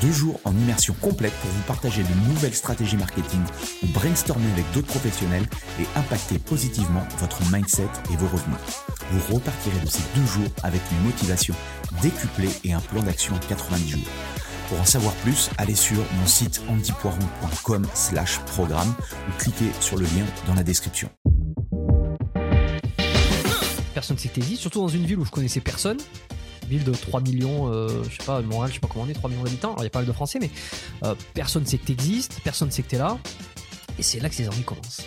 Deux jours en immersion complète pour vous partager de nouvelles stratégies marketing ou brainstormer avec d'autres professionnels et impacter positivement votre mindset et vos revenus. Vous repartirez de ces deux jours avec une motivation décuplée et un plan d'action en 90 jours. Pour en savoir plus, allez sur mon site antipoiron.com slash programme ou cliquez sur le lien dans la description. Personne ne s'était dit, surtout dans une ville où je connaissais personne ville de 3 millions, euh, je sais pas, Montréal, je sais pas comment on est, 3 millions d'habitants. Alors il y a pas mal de Français, mais euh, personne sait que tu existes, personne sait que tu es là. Et c'est là que ces ennuis commencent.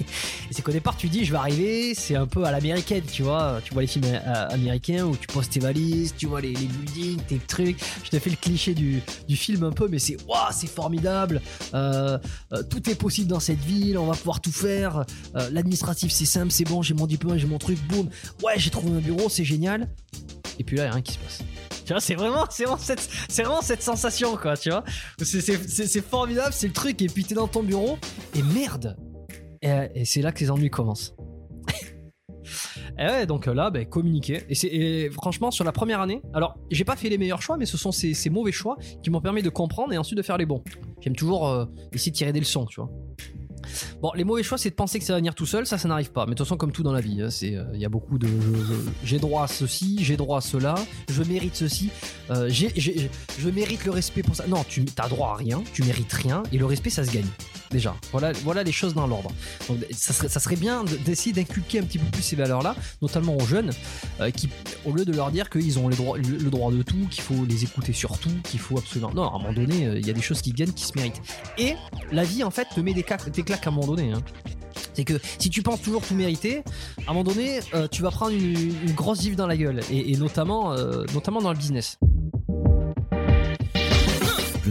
c'est qu'au départ, tu dis, je vais arriver, c'est un peu à l'américaine, tu vois. Tu vois les films euh, américains où tu poses tes valises, tu vois les, buildings, tes trucs. Je te fais le cliché du, film un peu, mais c'est, waouh, c'est formidable. tout est possible dans cette ville, on va pouvoir tout faire. L'administratif, c'est simple, c'est bon, j'ai mon diplôme, j'ai mon truc, boum. Ouais, j'ai trouvé un bureau, c'est génial et puis là, il n'y a rien qui se passe. Tu vois, c'est vraiment, c'est vraiment, cette, c'est vraiment cette sensation, quoi, tu vois. C'est, formidable, c'est le truc, et puis t'es dans ton bureau, et merde Et, c'est là que les ennuis commencent. et ouais, donc là, ben, communiquer. Et, c'est, franchement, sur la première année, alors, j'ai pas fait les meilleurs choix, mais ce sont ces, mauvais choix qui m'ont permis de comprendre et ensuite de faire les bons. J'aime toujours euh, essayer de tirer des leçons, tu vois. Bon, les mauvais choix, c'est de penser que ça va venir tout seul, ça, ça n'arrive pas. Mais de toute façon, comme tout dans la vie, hein, euh, il y a beaucoup de, j'ai droit à ceci, j'ai droit à cela, je mérite ceci, euh, je mérite le respect pour ça. Non, tu as droit à rien, tu mérites rien, et le respect, ça se gagne. Voilà, les choses dans l'ordre. Donc, ça serait, bien d'essayer d'inculquer un petit peu plus ces valeurs-là, notamment aux jeunes, euh, qui, au lieu de leur dire qu'ils ont le droit, de tout, qu'il faut les écouter sur tout, qu'il faut absolument. Non, à un moment donné, il y a des choses qui gagnent, qui se méritent. Et la vie, en fait, te met des, claques à un moment donné. Hein. C'est que si tu penses toujours tout mériter, à un moment donné, euh, tu vas prendre une, grosse gifle dans la gueule, et, euh, notamment dans le business.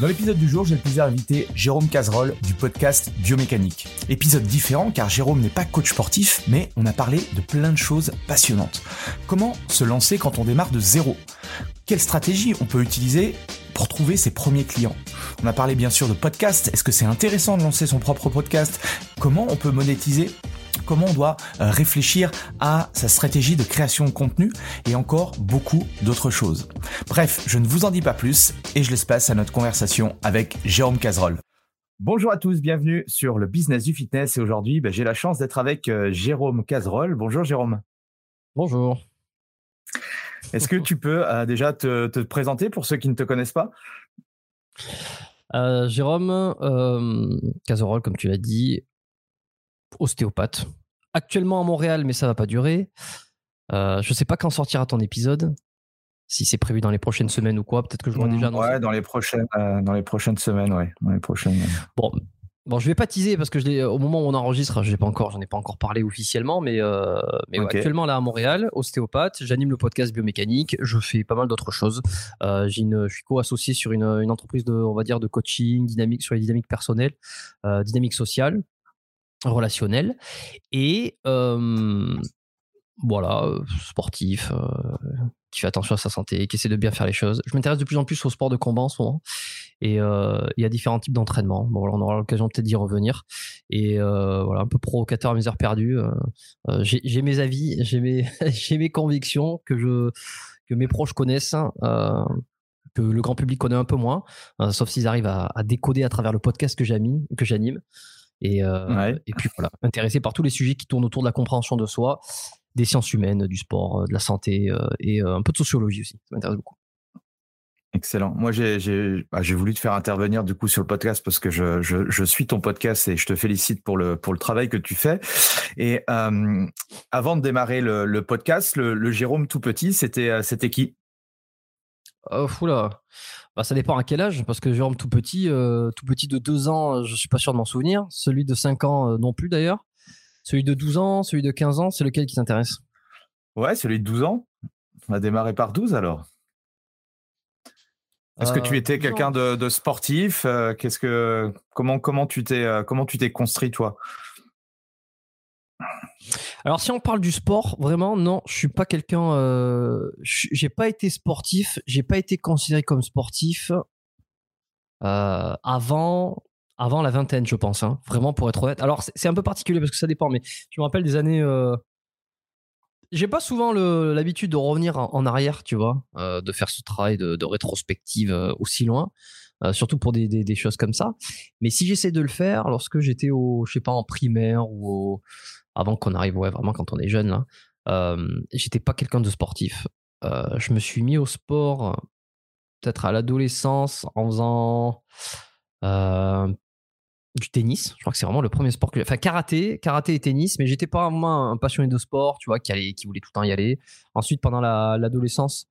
Dans l'épisode du jour, j'ai le plaisir d'inviter Jérôme Cazerolle du podcast Biomécanique. Épisode différent car Jérôme n'est pas coach sportif, mais on a parlé de plein de choses passionnantes. Comment se lancer quand on démarre de zéro? Quelle stratégie on peut utiliser pour trouver ses premiers clients? On a parlé bien sûr de podcast. Est-ce que c'est intéressant de lancer son propre podcast? Comment on peut monétiser comment on doit euh, réfléchir à sa stratégie de création de contenu et encore beaucoup d'autres choses. Bref, je ne vous en dis pas plus et je laisse place à notre conversation avec Jérôme Cazerolle. Bonjour à tous, bienvenue sur le business du fitness et aujourd'hui ben, j'ai la chance d'être avec euh, Jérôme Cazerolle. Bonjour Jérôme. Bonjour. Est-ce que tu peux euh, déjà te, présenter pour ceux qui ne te connaissent pas? Jérôme Cazerolle, comme tu l'as dit, ostéopathe. Actuellement à Montréal, mais ça va pas durer. Euh, je sais pas quand sortira ton épisode. Si c'est prévu dans les prochaines semaines ou quoi, peut-être que je vois déjà Ouais, dans les prochaines, euh, dans les prochaines semaines, ouais. Dans les prochaines. Bon, Bon, je vais pas teaser parce que je au moment où on enregistre, je n'ai pas encore, j'en ai pas encore parlé officiellement, mais, euh, mais actuellement là à Montréal, ostéopathe, j'anime le podcast biomécanique, je fais pas mal d'autres choses. Euh, une, je suis co-associé sur une, une, entreprise de, on va dire, de coaching dynamique sur les dynamiques personnelles, euh, dynamique sociale relationnel et voilà sportif qui fait attention à sa santé qui essaie de bien faire les choses je m'intéresse de plus en plus au sport de combat en ce moment et il y a différents types d'entraînement bon on aura l'occasion peut-être d'y revenir et voilà un peu provocateur à mes heures perdues j'ai mes avis j'ai mes mes convictions que je que mes proches connaissent que le grand public connaît un peu moins, sauf s'ils arrivent à, décoder à travers le podcast que j'anime. Que j'anime. Et, et puis voilà, intéressé par tous les sujets qui tournent autour de la compréhension de soi, des sciences humaines, du sport, de la santé et un peu de sociologie aussi. Ça m'intéresse beaucoup. Excellent. Moi, bah, j'ai voulu te faire intervenir du coup sur le podcast parce que je, je, suis ton podcast et je te félicite pour le, pour le travail que tu fais. Et euh, avant de démarrer le, le podcast, le, Jérôme tout petit, c'était euh, c'était qui? Oh. Bah, ça dépend à quel âge, parce que Jérôme tout petit, euh, tout petit de 2 ans, je suis pas sûr de m'en souvenir. Celui de 5 ans non plus d'ailleurs. Celui de 12 ans, celui de 15 ans, c'est lequel qui t'intéresse? Ouais, celui de 12 ans. On va démarrer par 12 alors. Est-ce que tu euh, étais quelqu'un de, sportif? Euh, Qu'est-ce que comment comment tu t'es euh, comment tu t'es construit toi? Alors si on parle du sport, vraiment non, je suis pas quelqu'un. Euh, j'ai pas été sportif, j'ai pas été considéré comme sportif avant avant la vingtaine, je pense. Hein, vraiment pour être honnête. Alors c'est un peu particulier parce que ça dépend, mais je me rappelle des années j'ai pas souvent l'habitude de revenir en, arrière, tu vois, euh, de faire ce travail de, rétrospective euh, aussi loin, euh, surtout pour des, des, choses comme ça. Mais si j'essaie de le faire, lorsque j'étais au, je sais pas, en primaire ou avant qu'on arrive, ouais, vraiment quand on est jeune, là, j'étais pas quelqu'un de sportif. je me suis mis au sport peut-être à l'adolescence en faisant du tennis. Je crois que c'est vraiment le premier sport que Enfin, karaté, karaté et tennis, mais j'étais pas vraiment un passionné de sport, tu vois, qui, allait, qui voulait tout le temps y aller. Ensuite, pendant l'adolescence,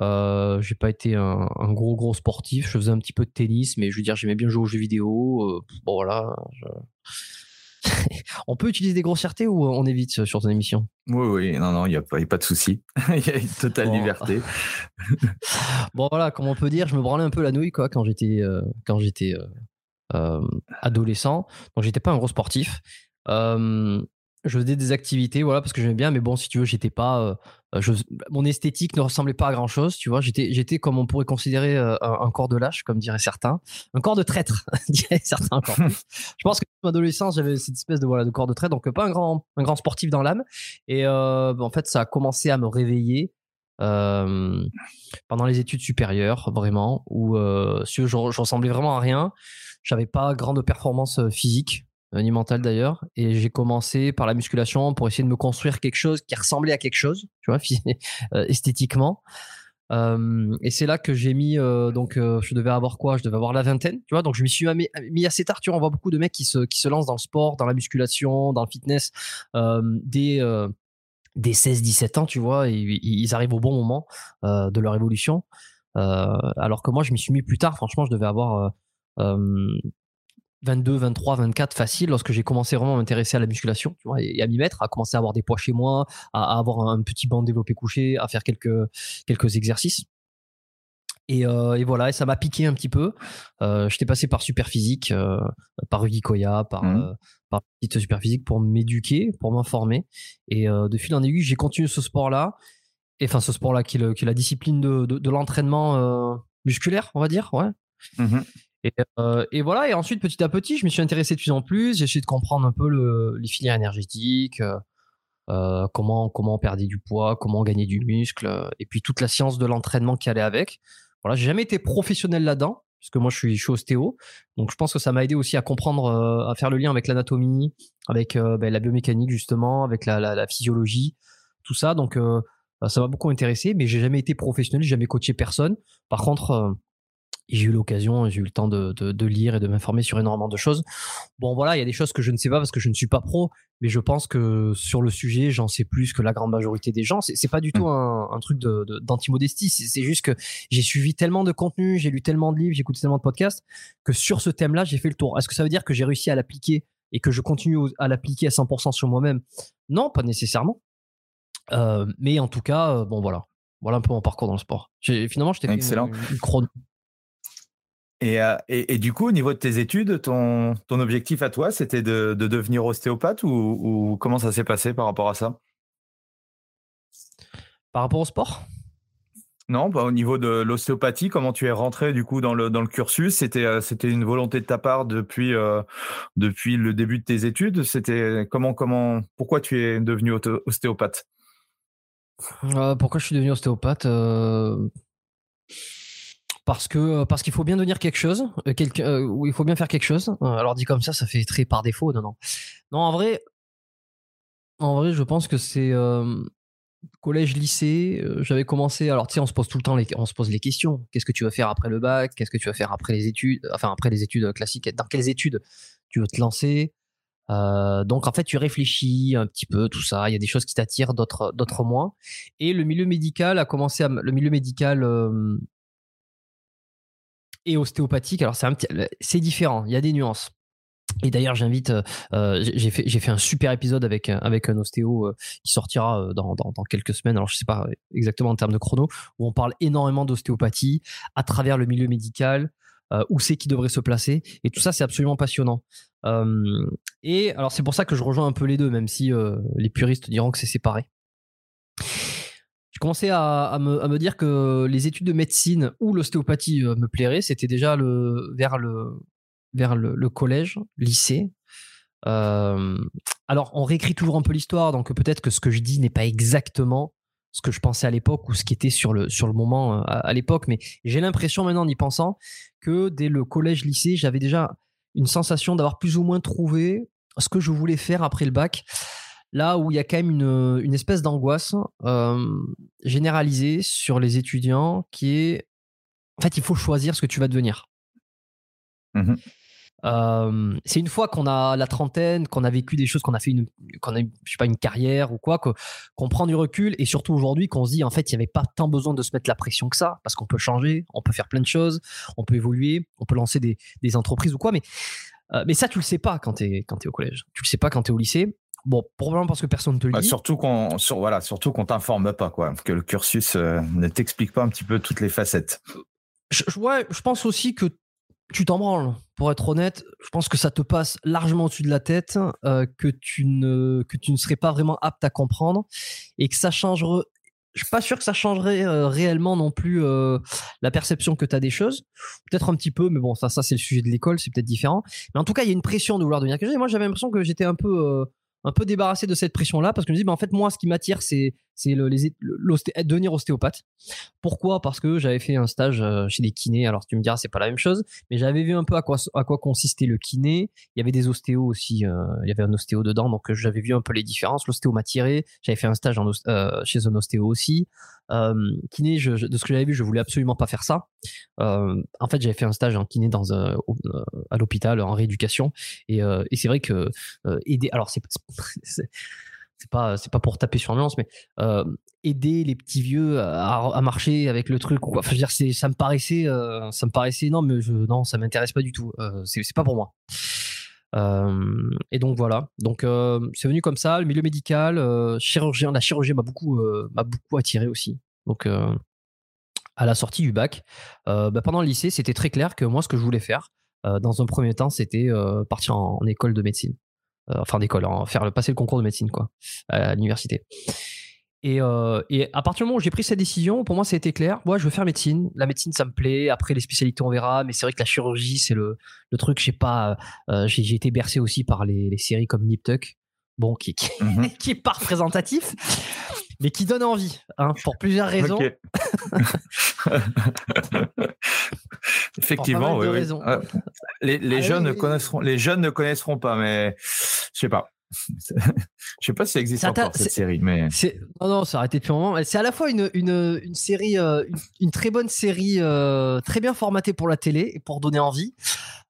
euh, j'ai pas été un, gros, gros sportif. Je faisais un petit peu de tennis, mais je veux dire, j'aimais bien jouer aux jeux vidéo. Euh, bon, voilà. on peut utiliser des grossièretés ou on évite sur ton émission? Oui, oui, non, non, il n'y a, pas de souci. Il y a une totale liberté. bon, voilà, comme on peut dire, je me branlais un peu la nouille quoi, quand j'étais euh, quand j'étais euh, adolescent. Donc j'étais pas un gros sportif. Euh, je faisais des activités, voilà, parce que j'aimais bien, mais bon, si tu veux, j'étais pas. Euh, je, mon esthétique ne ressemblait pas à grand chose, tu vois. J'étais, j'étais comme on pourrait considérer un, corps de lâche, comme diraient certains, un corps de traître, diraient certains encore. Je pense que mon adolescence, j'avais cette espèce de voilà de corps de traître, donc pas un grand, un grand sportif dans l'âme. Et en fait, ça a commencé à me réveiller pendant les études supérieures, vraiment, où je, je ressemblais vraiment à rien. J'avais pas grande performance euh, physique, euh, ni mentale d'ailleurs, et j'ai commencé par la musculation pour essayer de me construire quelque chose qui ressemblait à quelque chose, tu vois, euh, esthétiquement. et c'est là que j'ai mis, donc je devais avoir quoi? Je devais avoir la vingtaine, tu vois. Donc je m'y suis mis, assez tard. Tu vois, on voit beaucoup de mecs qui se, qui se lancent dans le sport, dans la musculation, dans le fitness, dès, dès 16-17 ans, tu vois. Ils arrivent au bon moment de leur évolution. alors que moi, je m'y suis mis plus tard. Franchement, je devais avoir 22, 23, 24 facile lorsque j'ai commencé vraiment à m'intéresser à la musculation tu vois, et à m'y mettre, à commencer à avoir des poids chez moi, à, avoir un petit banc développé couché, à faire quelques, quelques exercices. Et, euh, et, voilà, et ça m'a piqué un petit peu. Euh, J'étais passé par Superphysique, euh, par Rudy Koya, par, mmh. euh, par Petite Superphysique pour m'éduquer, pour m'informer. Et euh, de fil en aiguille, j'ai continué ce sport-là. Et enfin, ce sport-là qui, est, qui est la discipline de, de, de l'entraînement musculaire, on va dire. Ouais. Mmh euh, et, voilà, et ensuite petit à petit, je me suis intéressé de plus en plus, j'ai essayé de comprendre un peu le, les filières énergétiques, euh, euh, comment, comment on perdait du poids, comment gagnait du muscle, et puis toute la science de l'entraînement qui allait avec. Voilà, j'ai jamais été professionnel là-dedans, puisque moi je suis, je suis ostéo, donc je pense que ça m'a aidé aussi à comprendre, à faire le lien avec l'anatomie, avec ben, la biomécanique justement, avec la, la, la physiologie, tout ça. Donc ça m'a beaucoup intéressé, mais j'ai jamais été professionnel, j'ai jamais coaché personne. Par contre, j'ai eu l'occasion, j'ai eu le temps de, de, lire et de m'informer sur énormément de choses. Bon, voilà, il y a des choses que je ne sais pas parce que je ne suis pas pro, mais je pense que sur le sujet, j'en sais plus que la grande majorité des gens. C'est pas du mmh. tout un, un truc d'anti-modestie, c'est juste que j'ai suivi tellement de contenu, j'ai lu tellement de livres, j'ai écouté tellement de podcasts, que sur ce thème-là, j'ai fait le tour. Est-ce que ça veut dire que j'ai réussi à l'appliquer et que je continue à l'appliquer à 100% sur moi-même? Non, pas nécessairement. Euh, mais en tout cas, euh, bon voilà, voilà un peu mon parcours dans le sport. Finalement, je t'ai fait Excellent. une, une, et, et, du coup, au niveau de tes études, ton, ton objectif à toi, c'était de, de, devenir ostéopathe ou, comment ça s'est passé par rapport à ça? Par rapport au sport? Non, bah, au niveau de l'ostéopathie, comment tu es rentré du coup dans le, dans le cursus? C'était euh, c'était une volonté de ta part depuis, euh, depuis le début de tes études? C'était comment comment pourquoi tu es devenu ostéopathe? Pourquoi je suis devenu ostéopathe parce que parce qu'il faut bien devenir quelque chose, quelque, où il faut bien faire quelque chose. alors dit comme ça, ça fait très par défaut. Non, non. Non, en vrai, en vrai, je pense que c'est collège, lycée. J'avais commencé. Alors, tu sais, on se pose tout le temps, les, on se pose les questions. Qu'est-ce que tu vas faire après le bac? Qu'est-ce que tu vas faire après les études? Enfin, après les études classiques. Dans quelles études tu veux te lancer? Donc en fait tu réfléchis un petit peu tout ça il y a des choses qui t'attirent d'autres d'autres moins et le milieu médical a commencé à le milieu médical et ostéopathique alors c'est différent il y a des nuances et d'ailleurs, j'invite, euh, euh, j'ai fait, un super épisode avec avec un ostéo euh, qui sortira dans, quelques semaines. Alors, je sais pas exactement en termes de chrono, où on parle énormément d'ostéopathie à travers le milieu médical, où c'est qui devrait se placer, et tout ça, c'est absolument passionnant. et alors, c'est pour ça que je rejoins un peu les deux, même si les puristes diront que c'est séparé. Commençais à, à, me, à, dire que les études de médecine ou l'ostéopathie me plairaient. C'était déjà le, vers le, collège, lycée. Euh, alors, on réécrit toujours un peu l'histoire, donc peut-être que ce que je dis n'est pas exactement ce que je pensais à l'époque ou ce qui était sur le, moment euh, à, l'époque, mais j'ai l'impression maintenant en y pensant que dès le collège-lycée, j'avais déjà une sensation d'avoir plus ou moins trouvé ce que je voulais faire après le bac. Là où il y a quand même une, une espèce d'angoisse euh, généralisée sur les étudiants qui est, en fait, il faut choisir ce que tu vas devenir. Mmh euh, c'est une fois qu'on a la trentaine, qu'on a vécu des choses, qu'on a fait une, qu'on a, je sais pas, une carrière ou quoi, qu'on prend du recul et surtout aujourd'hui qu'on se dit en fait il n'y avait pas tant besoin de se mettre la pression que ça parce qu'on peut changer, on peut faire plein de choses, on peut évoluer, on peut lancer des, des entreprises ou quoi, mais euh, mais ça tu le sais pas quand tu es quand es au collège, tu le sais pas quand tu es au lycée. Bon, probablement parce que personne ne te le bah, surtout qu'on sur, voilà, surtout qu'on t'informe pas quoi, que le cursus euh, ne t'explique pas un petit peu toutes les facettes. Je, ouais, je pense aussi que tu t'en branles. Pour être honnête, je pense que ça te passe largement au-dessus de la tête, euh, que, tu ne, que tu ne serais pas vraiment apte à comprendre et que ça changerait. Je suis pas sûr que ça changerait euh, réellement non plus euh, la perception que tu as des choses. Peut-être un petit peu, mais bon, ça, ça c'est le sujet de l'école, c'est peut-être différent. Mais en tout cas, il y a une pression de vouloir devenir quelque chose. Et moi, j'avais l'impression que j'étais un peu un peu débarrassé de cette pression-là parce que je me dis, bah, en fait, moi, ce qui m'attire, c'est c'est le, devenir ostéopathe. Pourquoi? Parce que j'avais fait un stage euh, chez des kinés. Alors, tu me diras, c'est pas la même chose, mais j'avais vu un peu à quoi, à quoi consistait le kiné. Il y avait des ostéos aussi. Euh, il y avait un ostéo dedans, donc euh, j'avais vu un peu les différences. L'ostéo m'a tiré. J'avais fait un stage chez un ostéo aussi. kiné, de ce que j'avais vu, je voulais absolument pas faire ça. en fait, j'avais fait un stage en kiné dans à l'hôpital en rééducation, et, et c'est vrai que aider. Alors, c'est c'est pas c'est pas pour taper sur l'ambiance mais euh, aider les petits vieux à, marcher avec le truc quoi. Je veux dire c'est ça me paraissait euh, ça me paraissait non mais je, non ça m'intéresse pas du tout. Euh, c'est pas pour moi. Et donc voilà. Donc c'est venu comme ça. Le milieu médical chirurgien la chirurgie m'a beaucoup m'a beaucoup attiré aussi. Donc à la sortie du bac bah, pendant le lycée c'était très clair que moi ce que je voulais faire dans un premier temps c'était partir en école de médecine. euh, enfin d'école, hein, faire passer le concours de médecine quoi, à l'université. Et, euh, et, à partir du moment où j'ai pris cette décision, pour moi, ça a été clair. Moi, je veux faire médecine. La médecine, ça me plaît. Après, les spécialités, on verra. Mais c'est vrai que la chirurgie, c'est le, le truc. Je sais pas. Euh, j'ai été bercé aussi par les, les séries comme Nip Tuck. Bon, qui, qui, qui est pas représentatif mais qui donne envie, hein, pour plusieurs raisons. Effectivement, oui, oui. Les, les ah jeunes ne connaîtront, les jeunes ne connaîtront pas, mais je sais pas. je sais pas si ça existe encore cette série, mais non, non, ça a arrêté depuis un moment. C'est à la fois une, une, une série, euh, une, très bonne série, euh, très bien formatée pour la télé et pour donner envie.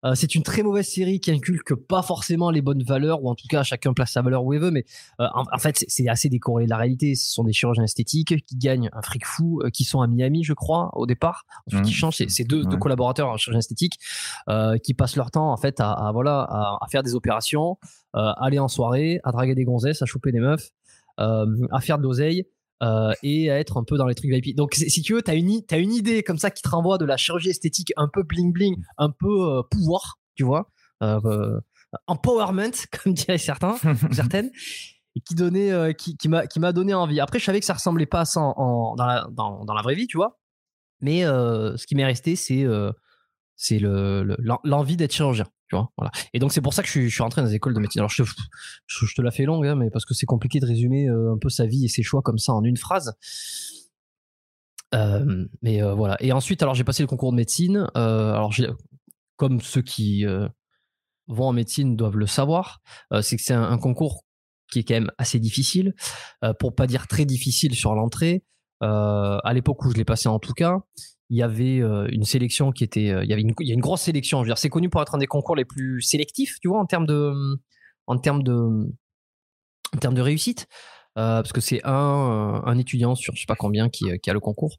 Euh, c'est une très mauvaise série qui inculque pas forcément les bonnes valeurs, ou en tout cas chacun place sa valeur où il veut, mais euh, en, fait c'est assez décoré de la réalité. Ce sont des chirurgiens esthétiques qui gagnent un fric fou, euh, qui sont à Miami, je crois, au départ. Ensuite, ils mmh. changent. C'est deux, deux, collaborateurs en chirurgie esthétique qui passent leur temps en fait à, voilà à, faire des opérations, aller en soirée, à draguer des gonzesses, à choper des meufs, à faire de l'oseille. Euh, et à être un peu dans les trucs VIP. Donc, si tu veux, tu as une, as une idée comme ça qui te renvoie de la chirurgie esthétique un peu bling-bling, un peu euh, pouvoir, tu vois, euh, empowerment, comme diraient certains, certaines, et qui, donnait, qui, qui m'a donné envie. Après, je savais que ça ressemblait pas à ça en, dans, la, dans, dans, la vraie vie, tu vois, mais ce qui m'est resté, c'est c'est l'envie d'être chirurgien Et donc c'est pour ça que je suis, je rentré dans les écoles de médecine. Alors je, te la fais longue, hein, mais parce que c'est compliqué de résumer euh, un peu sa vie et ses choix comme ça en une phrase. mais voilà. Et ensuite, alors j'ai passé le concours de médecine. alors, comme ceux qui vont en médecine doivent le savoir, c'est que c'est un, concours qui est quand même assez difficile, pour pas dire très difficile sur l'entrée. à l'époque où je l'ai passé en tout cas, il y avait une sélection qui était, il y avait il y a une grosse sélection. Je veux dire, c'est connu pour être un des concours les plus sélectifs, tu vois, en termes de, en termes de, en termes de réussite. parce que c'est un, un étudiant sur je sais pas combien qui, qui a le concours.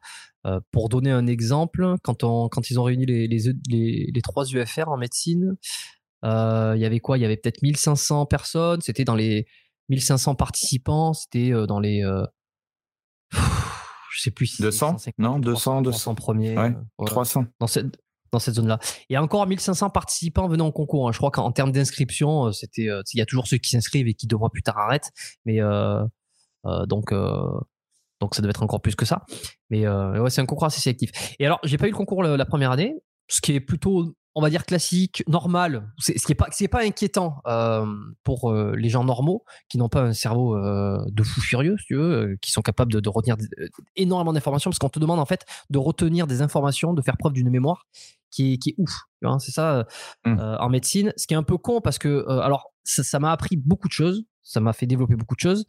pour donner un exemple, quand, on, quand ils ont réuni les, les, les trois UFR en médecine, il y avait quoi? Il y avait peut-être 1500 personnes, c'était dans les 1500 participants, c'était dans les je sais plus 200 non 200 200 premiers ouais, 300 dans cette dans cette zone là et encore 1500 participants venant au concours hein. je crois qu'en termes d'inscription euh, c'était euh, il y a toujours ceux qui s'inscrivent et qui deux mois plus tard arrêtent. Mais euh, donc donc ça devait être encore plus que ça. Mais ouais c'est un concours assez sélectif. Et alors j'ai pas eu le concours la première année ce qui est plutôt on va dire classique, normal, ce qui est pas, c'est pas inquiétant euh, pour euh, les gens normaux qui n'ont pas un cerveau euh, de fou furieux, si tu veux, qui sont capables de, retenir énormément d'informations, parce qu'on te demande en fait de retenir des informations, de faire preuve d'une mémoire qui est, qui est ouf. c'est ça mmh. en médecine, ce qui est un peu con parce que alors ça, m'a appris beaucoup de choses, ça m'a fait développer beaucoup de choses.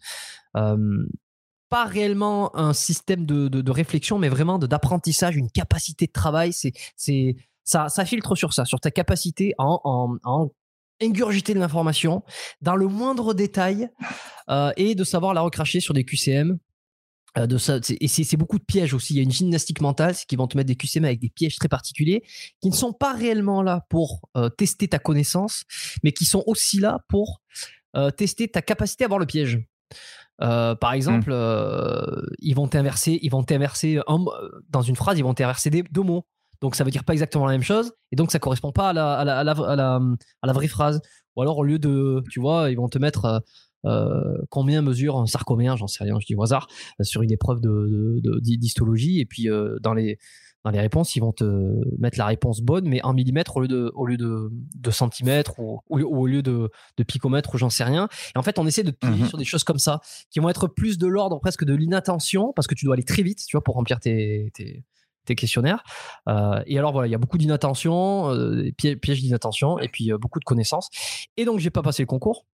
pas réellement un système de, de, réflexion, mais vraiment d'apprentissage, une capacité de travail. C'est, c'est ça, ça filtre sur ça, sur ta capacité à en, ingurgiter de l'information dans le moindre détail euh, et de savoir la recracher sur des QCM. Euh, de ça, et c'est beaucoup de pièges aussi. Il y a une gymnastique mentale, c'est qu'ils vont te mettre des QCM avec des pièges très particuliers qui ne sont pas réellement là pour euh, tester ta connaissance, mais qui sont aussi là pour tester ta capacité à voir le piège. par exemple, mmh. ils vont t'inverser, ils vont t'inverser dans une phrase, ils vont t'inverser deux mots donc ça veut dire pas exactement la même chose, et donc ça correspond pas à la, à la, à la, à la, vraie phrase. Ou alors au lieu de, tu vois, ils vont te mettre euh, euh combien mesure un sarcomère, j'en sais rien, je dis au hasard, euh, sur une épreuve de, d'histologie, et puis euh, dans les dans les réponses, ils vont te mettre la réponse bonne, mais en millimètre au lieu de, au lieu de, de centimètres ou, au lieu de, de picomètre ou j'en sais rien. Et en fait, on essaie de te mmh sur des choses comme ça, qui vont être plus de l'ordre presque de l'inattention, parce que tu dois aller très vite, tu vois, pour remplir tes, tes, tes questionnaires. Euh, et alors voilà, il y a beaucoup d'inattention, euh, pièges d'inattention, et puis euh, beaucoup de connaissances. Et donc j'ai pas passé le concours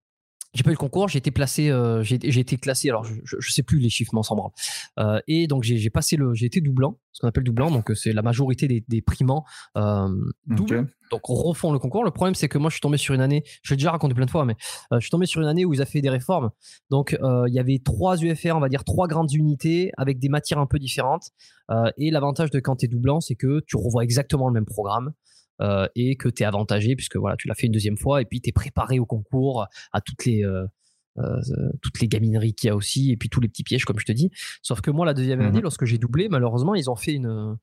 j'ai pas eu le concours, j'ai été placé, euh, j'ai été classé. Alors je, je, sais plus les chiffres, mais on euh, et donc j'ai passé le, j'ai été doublant, ce qu'on appelle doublant. Donc c'est la majorité des, des primants euh. Donc refont le concours. Le problème c'est que moi je suis tombé sur une année, je l'ai déjà raconté plein de fois, mais euh, je suis tombé sur une année où ils ont fait des réformes. Donc euh, il y avait trois UFR, on va dire trois grandes unités avec des matières un peu différentes. et l'avantage de quand tu es doublant, c'est que tu revois exactement le même programme. Euh, et que tu es avantagé puisque voilà, tu l'as fait une deuxième fois et puis tu es préparé au concours à toutes les euh, euh, toutes les gamineries qu'il y a aussi et puis tous les petits pièges comme je te dis. Sauf que moi la deuxième année, mmh lorsque j'ai doublé, malheureusement ils ont fait une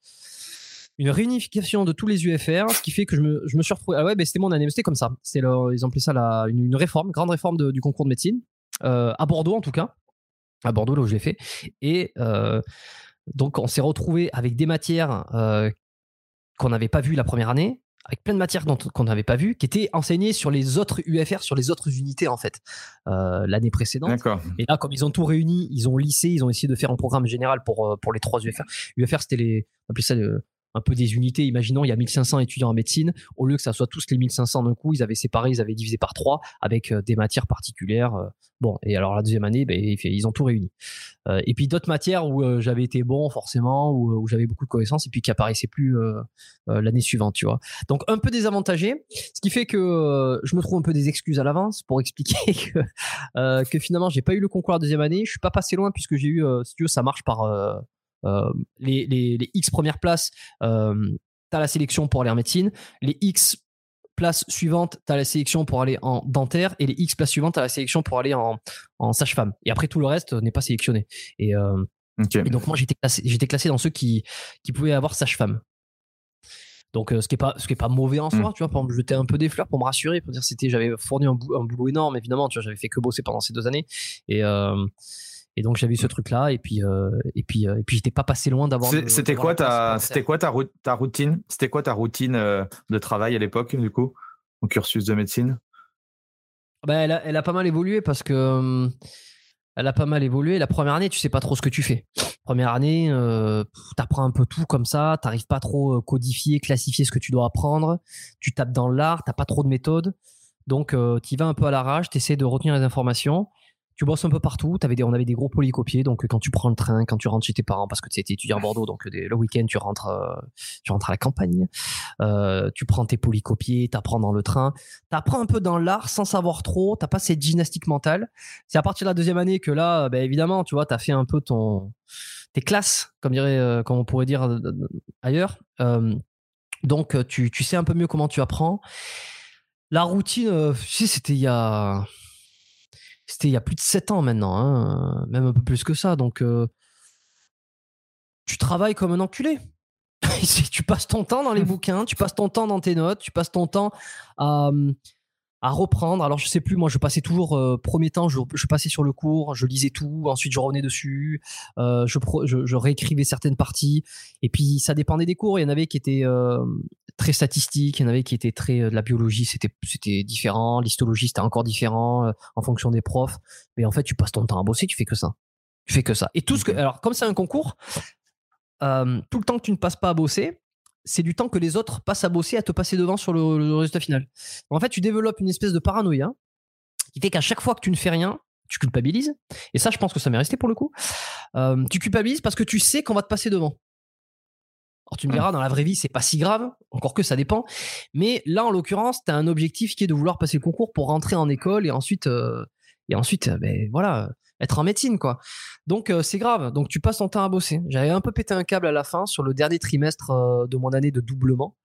une réunification de tous les UFR, ce qui fait que je me, je me suis retrouvé. Ah ouais, ben c'était mon année, c'était comme ça. C'était ils ont appelé ça la, une, une réforme, grande réforme de, du concours de médecine, euh, à Bordeaux en tout cas, à Bordeaux là où je l'ai fait. Et euh, donc on s'est retrouvé avec des matières euh, qu'on n'avait pas vues la première année, avec plein de matières qu'on n'avait pas vues, qui étaient enseignées sur les autres UFR, sur les autres unités en fait, euh, l'année précédente. Et là, comme ils ont tout réuni, ils ont lissé, ils ont essayé de faire un programme général pour, euh, pour les trois UFR. UFR, c'était les, on appelait ça le, un peu des unités. Imaginons, il y a 1500 étudiants en médecine. Au lieu que ça soit tous les 1500 d'un coup, ils avaient séparé, ils avaient divisé par trois avec euh, des matières particulières. Euh. Bon, et alors la deuxième année, ben, ils ont tout réuni. Euh, et puis d'autres matières où j'avais été bon forcément, où, j'avais beaucoup de connaissances et puis qui apparaissaient plus l'année suivante, tu vois. Donc un peu désavantagé, ce qui fait que je me trouve un peu des excuses à l'avance pour expliquer que, que finalement j'ai pas eu le concours la deuxième année. Je suis pas passé loin puisque j'ai eu, si tu veux, ça marche par euh, les, les, X premières places, euh, tu as la sélection pour aller en médecine. Les X places suivantes, tu as la sélection pour aller en dentaire. Et les X places suivantes, tu as la sélection pour aller en, en sage-femme. Et après, tout le reste n'est pas sélectionné. Et, euh, donc, moi, j'étais classé, j'étais classé dans ceux qui, qui pouvaient avoir sage-femme. Donc, ce qui est pas, ce qui est pas mauvais en soi, mm. tu vois, pour me jeter un peu des fleurs, pour me rassurer, pour dire c'était, j'avais fourni un, boulot énorme, évidemment, tu vois, j'avais fait que bosser pendant ces deux années. Et, et donc j'avais eu ce truc là et puis euh, et puis euh, et puis j'étais pas passé loin d'avoir. C'était quoi ta c'était quoi ta, ta routine? C'était quoi ta routine euh, de travail à l'époque du coup au cursus de médecine? Bah, elle, a, elle a pas mal évolué parce que elle a pas mal évolué. La première année, tu sais pas trop ce que tu fais. Première année, euh, t'apprends un peu tout comme ça. T'arrives pas trop codifier, classifier ce que tu dois apprendre. Tu tapes dans l'art, t'as pas trop de méthode. Donc, euh, tu vas un peu à l'arrache, tu essaies de retenir les informations tu bosses un peu partout. Avais des, on avait des gros polycopiers. Donc, quand tu prends le train, quand tu rentres chez tes parents, parce que tu étais étudiant à Bordeaux, donc le week-end, tu rentres, euh, tu rentres à la campagne. Euh, tu prends tes polycopiers, tu apprends dans le train. Tu apprends un peu dans l'art sans savoir trop. Tu pas cette gymnastique mentale. C'est à partir de la deuxième année que là, ben, évidemment, tu vois, tu as fait un peu ton, tes classes, comme, dirait, euh, comme on pourrait dire ailleurs. donc, tu, tu sais un peu mieux comment tu apprends. La routine, tu sais, c'était il y a c'était il y a plus de 7 ans maintenant, hein, même un peu plus que ça. Donc, euh, tu travailles comme un enculé. tu passes ton temps dans les bouquins, tu passes ton temps dans tes notes, tu passes ton temps à, à reprendre. Alors, je sais plus, moi, je passais toujours, euh, premier temps, je, passais sur le cours, je lisais tout, ensuite je revenais dessus, euh, je, je, réécrivais certaines parties. Et puis, ça dépendait des cours. Il y en avait qui étaient très statistiques, il y en avait qui étaient très de la biologie, c'était c'était différent, l'histologie c'était encore différent en fonction des profs. Mais en fait, tu passes ton temps à bosser, tu fais que ça. Tu fais que ça. Et tout ce que alors comme c'est un concours, tout le temps que tu ne passes pas à bosser, c'est du temps que les autres passent à bosser, à te passer devant sur le, résultat final. En fait, tu développes une espèce de paranoïa qui fait qu'à chaque fois que tu ne fais rien, tu culpabilises. Et ça, je pense que ça m'est resté pour le coup. tu culpabilises parce que tu sais qu'on va te passer devant. Alors tu me verras, dans la vraie vie, c'est pas si grave, encore que ça dépend. Mais là, en l'occurrence, tu as un objectif qui est de vouloir passer le concours pour rentrer en école et ensuite, euh, et ensuite euh, ben, voilà, être en médecine. quoi. Donc euh, c'est grave. Donc tu passes ton temps à bosser. J'avais un peu pété un câble à la fin sur le dernier trimestre de mon année de doublement.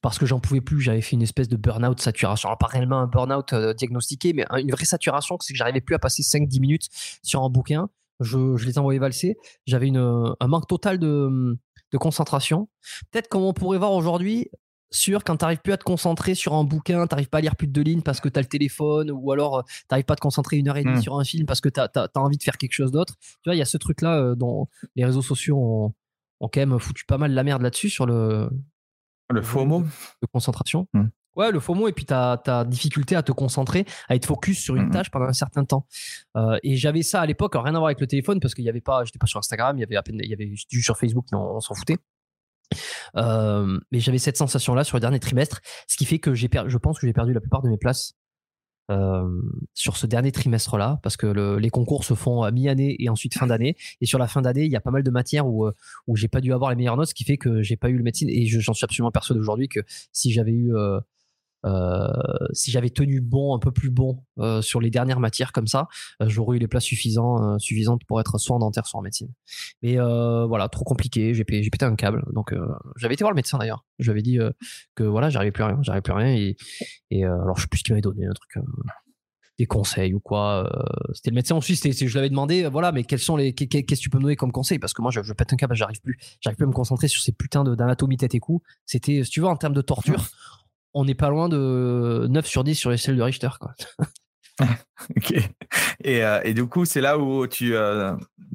parce que j'en pouvais plus, j'avais fait une espèce de burn-out saturation. Alors, pas réellement un burn-out diagnostiqué, mais une vraie saturation, c'est que j'arrivais plus à passer 5-10 minutes sur un bouquin je, les envoyais valser. J'avais un manque total de, concentration. Peut-être comme on pourrait voir aujourd'hui, sur quand tu n'arrives plus à te concentrer sur un bouquin, tu n'arrives pas à lire plus de deux lignes parce que tu as le téléphone, ou alors euh, tu n'arrives pas à te concentrer une heure et demie mmh. sur un film parce que tu as, envie de faire quelque chose d'autre. Tu vois, il y a ce truc-là euh, dont les réseaux sociaux ont, quand même foutu pas mal la merde là-dessus sur le. Le faux mot De concentration. Mmh. Ouais, le faux mot et puis ta, ta difficulté à te concentrer, à être focus sur une mmh tâche pendant un certain temps. Euh, et j'avais ça à l'époque, rien à voir avec le téléphone parce qu'il y avait pas, j'étais pas sur Instagram, il y avait à peine, il y avait juste sur Facebook, mais on, s'en foutait. Euh, mais j'avais cette sensation-là sur le dernier trimestre, ce qui fait que j'ai je pense que j'ai perdu la plupart de mes places euh, sur ce dernier trimestre-là, parce que les concours se font à mi-année et ensuite fin d'année. Et sur la fin d'année, il y a pas mal de matières où, où j'ai pas dû avoir les meilleures notes, ce qui fait que j'ai pas eu le médecine. Et j'en suis absolument persuadé aujourd'hui que si j'avais eu euh, si j'avais tenu bon, un peu plus bon euh, sur les dernières matières comme ça, euh, j'aurais eu les places suffisantes, suffisantes pour être soit en dentaire, soit en médecine. Mais voilà, trop compliqué. J'ai pété, un câble. Donc j'avais été voir le médecin d'ailleurs. J'avais dit que voilà, j'arrivais plus à rien, j'arrivais plus à rien. Et, et alors je sais plus ce qu'il m'avait donné, un truc des conseils ou quoi. c'était le médecin en Suisse, je l'avais demandé, voilà, mais quels sont les, qu'est-ce que tu peux me donner comme conseil? Parce que moi, je, pète un câble, j'arrive plus, j'arrive plus à me concentrer sur ces putains d'anatomie tête et cou. C'était, si tu veux, en termes de torture, on n'est pas loin de 9 sur 10 sur les l'échelle de Richter. Quoi. ok. Euh, et, du coup, c'est là où tu, euh,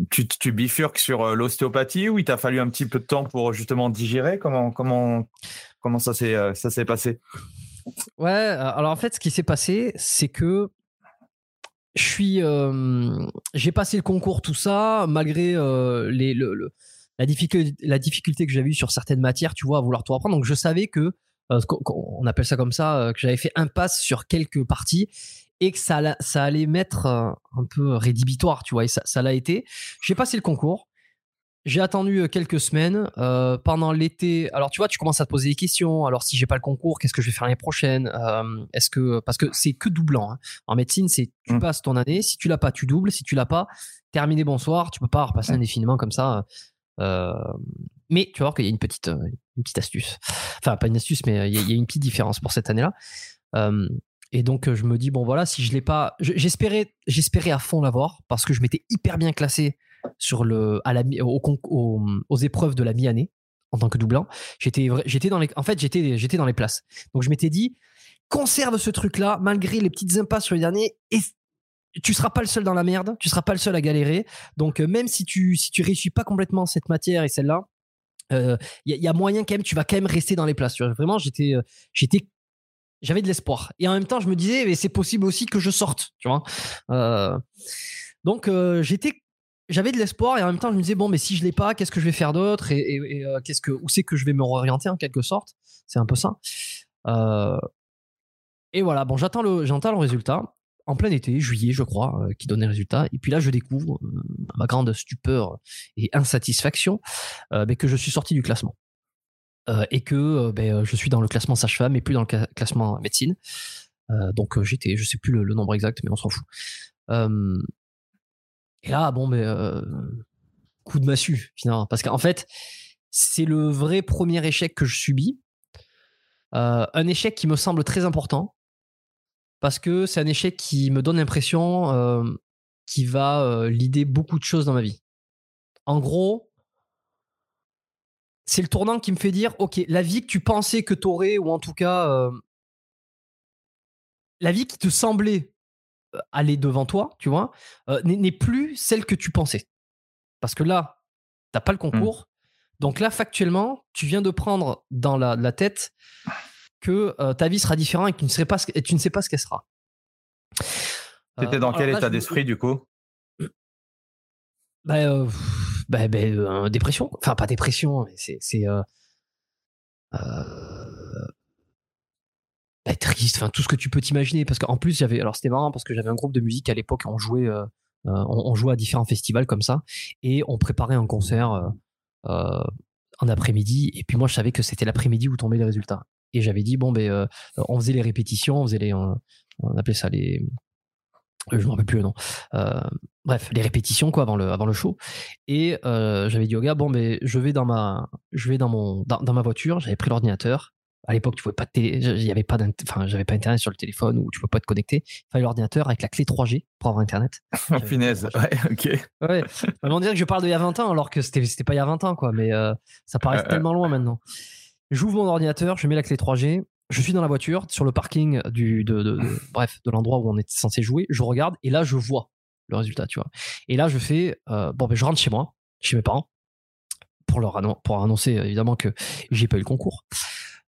tu, bifurques sur euh, l'ostéopathie, où il t'a fallu un petit peu de temps pour justement digérer? Comment, comment, comment ça s'est passé? Ouais, alors en fait, ce qui s'est passé, c'est que je suis, j'ai passé le concours, tout ça, malgré les, la, difficulté, la difficulté que j'avais eue sur certaines matières, tu vois, à vouloir tout apprendre. Donc je savais que on appelle ça comme ça, euh, que j'avais fait impasse sur quelques parties et que ça, ça allait mettre euh, un peu rédhibitoire, tu vois, et ça, ça l'a été. J'ai passé le concours. J'ai attendu quelques semaines pendant l'été. Alors tu vois, tu commences à te poser des questions. Alors si j'ai pas le concours, qu'est-ce que je vais faire l'année prochaine? Est-ce que parce que c'est que doublant hein. en médecine, c'est tu mmh. passes ton année. Si tu l'as pas, tu doubles. Si tu l'as pas, terminé bonsoir. Tu peux pas repasser indéfiniment comme ça. Mais tu vas voir qu'il y a une petite une petite astuce. Enfin, pas une astuce, mais il y, a une petite différence pour cette année-là. et donc, je me dis, bon, voilà, si je l'ai pas. J'espérais, j'espérais à fond l'avoir parce que je m'étais hyper bien classé sur le, à la, aux épreuves de la mi-année en tant que doublant. J'étais, dans les, en fait, j'étais, j'étais dans les places. Donc, je m'étais dit, conserve ce truc-là malgré les petites impasses sur les derniers et tu seras pas le seul dans la merde, tu seras pas le seul à galérer. Donc, même si tu, si tu réussis pas complètement cette matière et celle-là, il euh, y, a moyen quand même, tu vas quand même rester dans les places. Vraiment, j'étais, euh, j'étais j'avais de l'espoir. Et en même temps, je me disais, mais c'est possible aussi que je sorte, tu vois. Euh, donc, euh, j'étais, j'avais de l'espoir et en même temps, je me disais, bon, mais si je l'ai pas, qu'est-ce que je vais faire d'autre et, euh, qu'est-ce que, où c'est que je vais me réorienter en quelque sorte? C'est un peu ça. et voilà, bon, j'attends le, j'entends le résultat. En plein été, juillet, je crois, qui donnait le résultat. Et puis là, je découvre, à ma grande stupeur et insatisfaction, mais que je suis sorti du classement. Euh, et que euh, ben, euh, je suis dans le classement sage-femme et plus dans le classement médecine. donc j'étais, je sais plus le, nombre exact, mais on s'en fout. et là, bon, mais coup de massue finalement, parce qu'en fait, c'est le vrai premier échec que je subis. un échec qui me semble très important parce que c'est un échec qui me donne l'impression euh, qui va lider beaucoup de choses dans ma vie. En gros, c'est le tournant qui me fait dire, ok, la vie que tu pensais que tu aurais, ou en tout cas, euh, la vie qui te semblait euh, aller devant toi, tu vois, euh, n'est plus celle que tu pensais. Parce que là, t'as pas le mmh. concours. Donc là, factuellement, tu viens de prendre dans la, tête que ta vie sera différente et que tu ne, sais pas ce, tu ne sais pas ce qu'elle sera. C'était dans quel état d'esprit, du coup? Bah, bah, bah euh, dépression. Enfin, pas dépression, mais c'est. c'est euh, euh, bah, triste, enfin tout ce que tu peux t'imaginer. Parce qu'en plus, j'avais. Alors c'était marrant parce que j'avais un groupe de musique à l'époque, on jouait. on, jouait à différents festivals comme ça et on préparait un concert en après-midi et puis moi je savais que c'était l'après-midi où tombaient les résultats et j'avais dit bon ben on faisait les répétitions on faisait les on appelait ça les je me rappelle plus le nom. Euh, bref, les répétitions quoi avant le avant le show. Et euh, j'avais dit au gars bon mais je vais dans ma je vais dans mon dans, ma voiture. J'avais pris l'ordinateur. À l'époque, tu pouvais pas il y avait pas enfin j'avais pas internet sur le téléphone ou tu peux pas te connecter. Il fallait l'ordinateur avec la clé 3G pour avoir internet. Oh punaise. Ouais, ok. Ouais. on dirait que je parle d'il y a 20 ans alors que c'était c'était pas il y a 20 ans quoi. Mais euh, ça paraît tellement loin maintenant. J'ouvre mon ordinateur, je mets la clé 3G, je suis dans la voiture, sur le parking du, de, bref, de l'endroit où on était censé jouer. Je regarde et là, je vois le résultat, tu vois. Et là, je fais, euh, bon, ben, je rentre chez moi, chez mes parents, pour leur pour annoncer évidemment que j'ai pas eu le concours.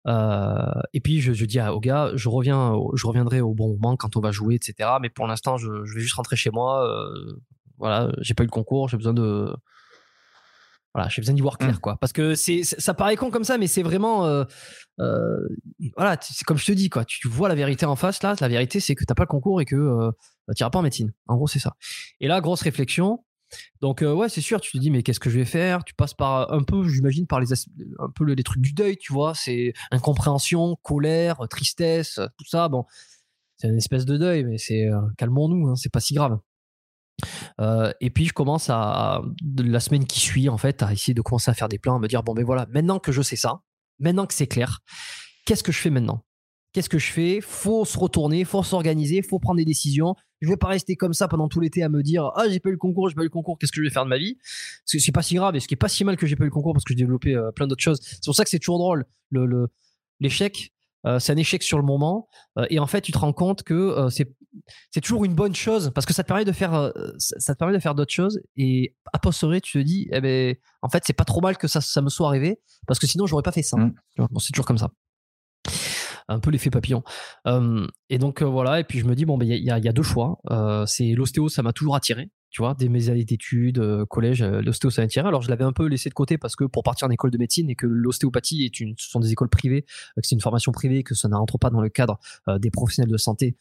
Euh, et puis je, dis au gars, je reviens, je reviendrai au bon moment quand on va jouer, etc. Mais pour l'instant, je, vais juste rentrer chez moi. Euh, voilà, j'ai pas eu le concours, j'ai besoin de voilà, j'ai besoin d'y voir clair, mmh. quoi. Parce que c'est, ça paraît con comme ça, mais c'est vraiment, euh, euh, voilà, c'est comme je te dis, quoi. Tu, vois la vérité en face, là. La vérité, c'est que t'as pas le concours et que euh, tu iras pas en médecine. En gros, c'est ça. Et là, grosse réflexion. Donc, ouais, c'est sûr, tu te dis, mais qu'est-ce que je vais faire? Tu passes par un peu, j'imagine, par les, un peu les trucs du deuil, tu vois. C'est incompréhension, colère, tristesse, tout ça. Bon, c'est une espèce de deuil, mais c'est calmons-nous, hein, c'est pas si grave. Euh, et puis je commence à la semaine qui suit en fait à essayer de commencer à faire des plans, à me dire bon ben voilà, maintenant que je sais ça, maintenant que c'est clair, qu'est-ce que je fais maintenant? Qu'est-ce que je fais? Faut se retourner, faut s'organiser, faut prendre des décisions. Je vais pas rester comme ça pendant tout l'été à me dire ah j'ai pas eu le concours, j'ai pas eu le concours, qu'est-ce que je vais faire de ma vie? C'est pas si grave et ce qui est pas si mal que j'ai pas eu le concours parce que j'ai développé euh, plein d'autres choses. C'est pour ça que c'est toujours drôle le l'échec. Euh, c'est un échec sur le moment et en fait tu te rends compte que c'est c'est toujours une bonne chose parce que ça te permet de faire euh, ça te permet de faire d'autres choses et a posteriori tu te dis eh ben en fait c'est pas trop mal que ça, ça me soit arrivé parce que sinon j'aurais pas fait ça. Mmh. bon, c'est toujours comme ça. Un peu l'effet papillon. Et donc euh, voilà et puis je me dis bon ben il y, y, a deux choix. Euh, c'est l'ostéo ça m'a toujours attiré tu vois, des mes années d'études, euh, collège, euh, l'ostéo ça Alors je l'avais un peu laissé de côté parce que pour partir en école de médecine et que l'ostéopathie est une, ce sont des écoles privées, euh, que c'est une formation privée, que ça n'entre pas dans le cadre des professionnels de santé,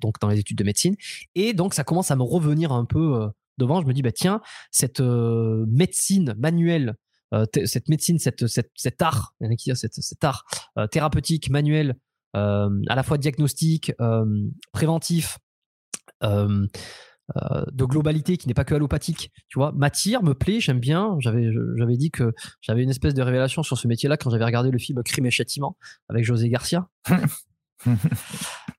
donc dans les études de médecine. Et donc ça commence à me revenir un peu devant. Je me dis bah tiens, cette médecine manuelle cette médecine, cette, cette, cet art, cet, cet art thérapeutique manuel, à la fois diagnostique, préventif, euh, de globalité qui n'est pas que allopathique, tu vois, m'attire, me plaît, j'aime bien. J'avais, j'avais dit que j'avais une espèce de révélation sur ce métier-là quand j'avais regardé le film Crime et Châtiment avec José Garcia.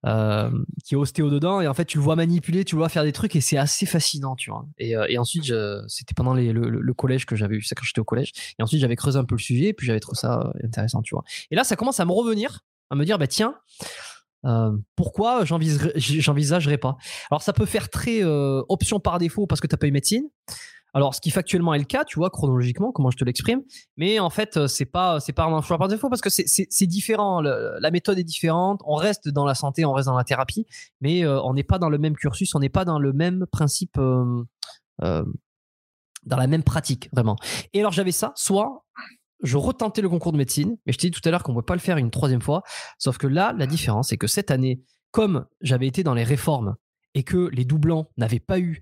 euh, qui est ostéo dedans et en fait tu le vois manipuler tu le vois faire des trucs et c'est assez fascinant tu vois et, euh, et ensuite c'était pendant les, le, collège que j'avais eu ça quand j'étais au collège et ensuite j'avais creusé un peu le sujet et puis j'avais trouvé ça intéressant tu vois et là ça commence à me revenir à me dire bah tiens euh, pourquoi j'envisagerais pas? Alors ça peut faire très euh, option par défaut parce que tu n'as pas eu médecine. Alors, ce qui factuellement est le cas, tu vois, chronologiquement, comment je te l'exprime, mais en fait, c'est pas, pas un choix par défaut parce que c'est différent. la méthode est différente. On reste dans la santé, on reste dans la thérapie, mais on n'est pas dans le même cursus, on n'est pas dans le même principe, dans la même pratique, vraiment. Et alors, j'avais ça, soit je retentais le concours de médecine, mais je t'ai dit tout à l'heure qu'on ne pouvait pas le faire une troisième fois. Sauf que là, la différence, c'est que cette année, comme j'avais été dans les réformes et que les doublants n'avaient pas eu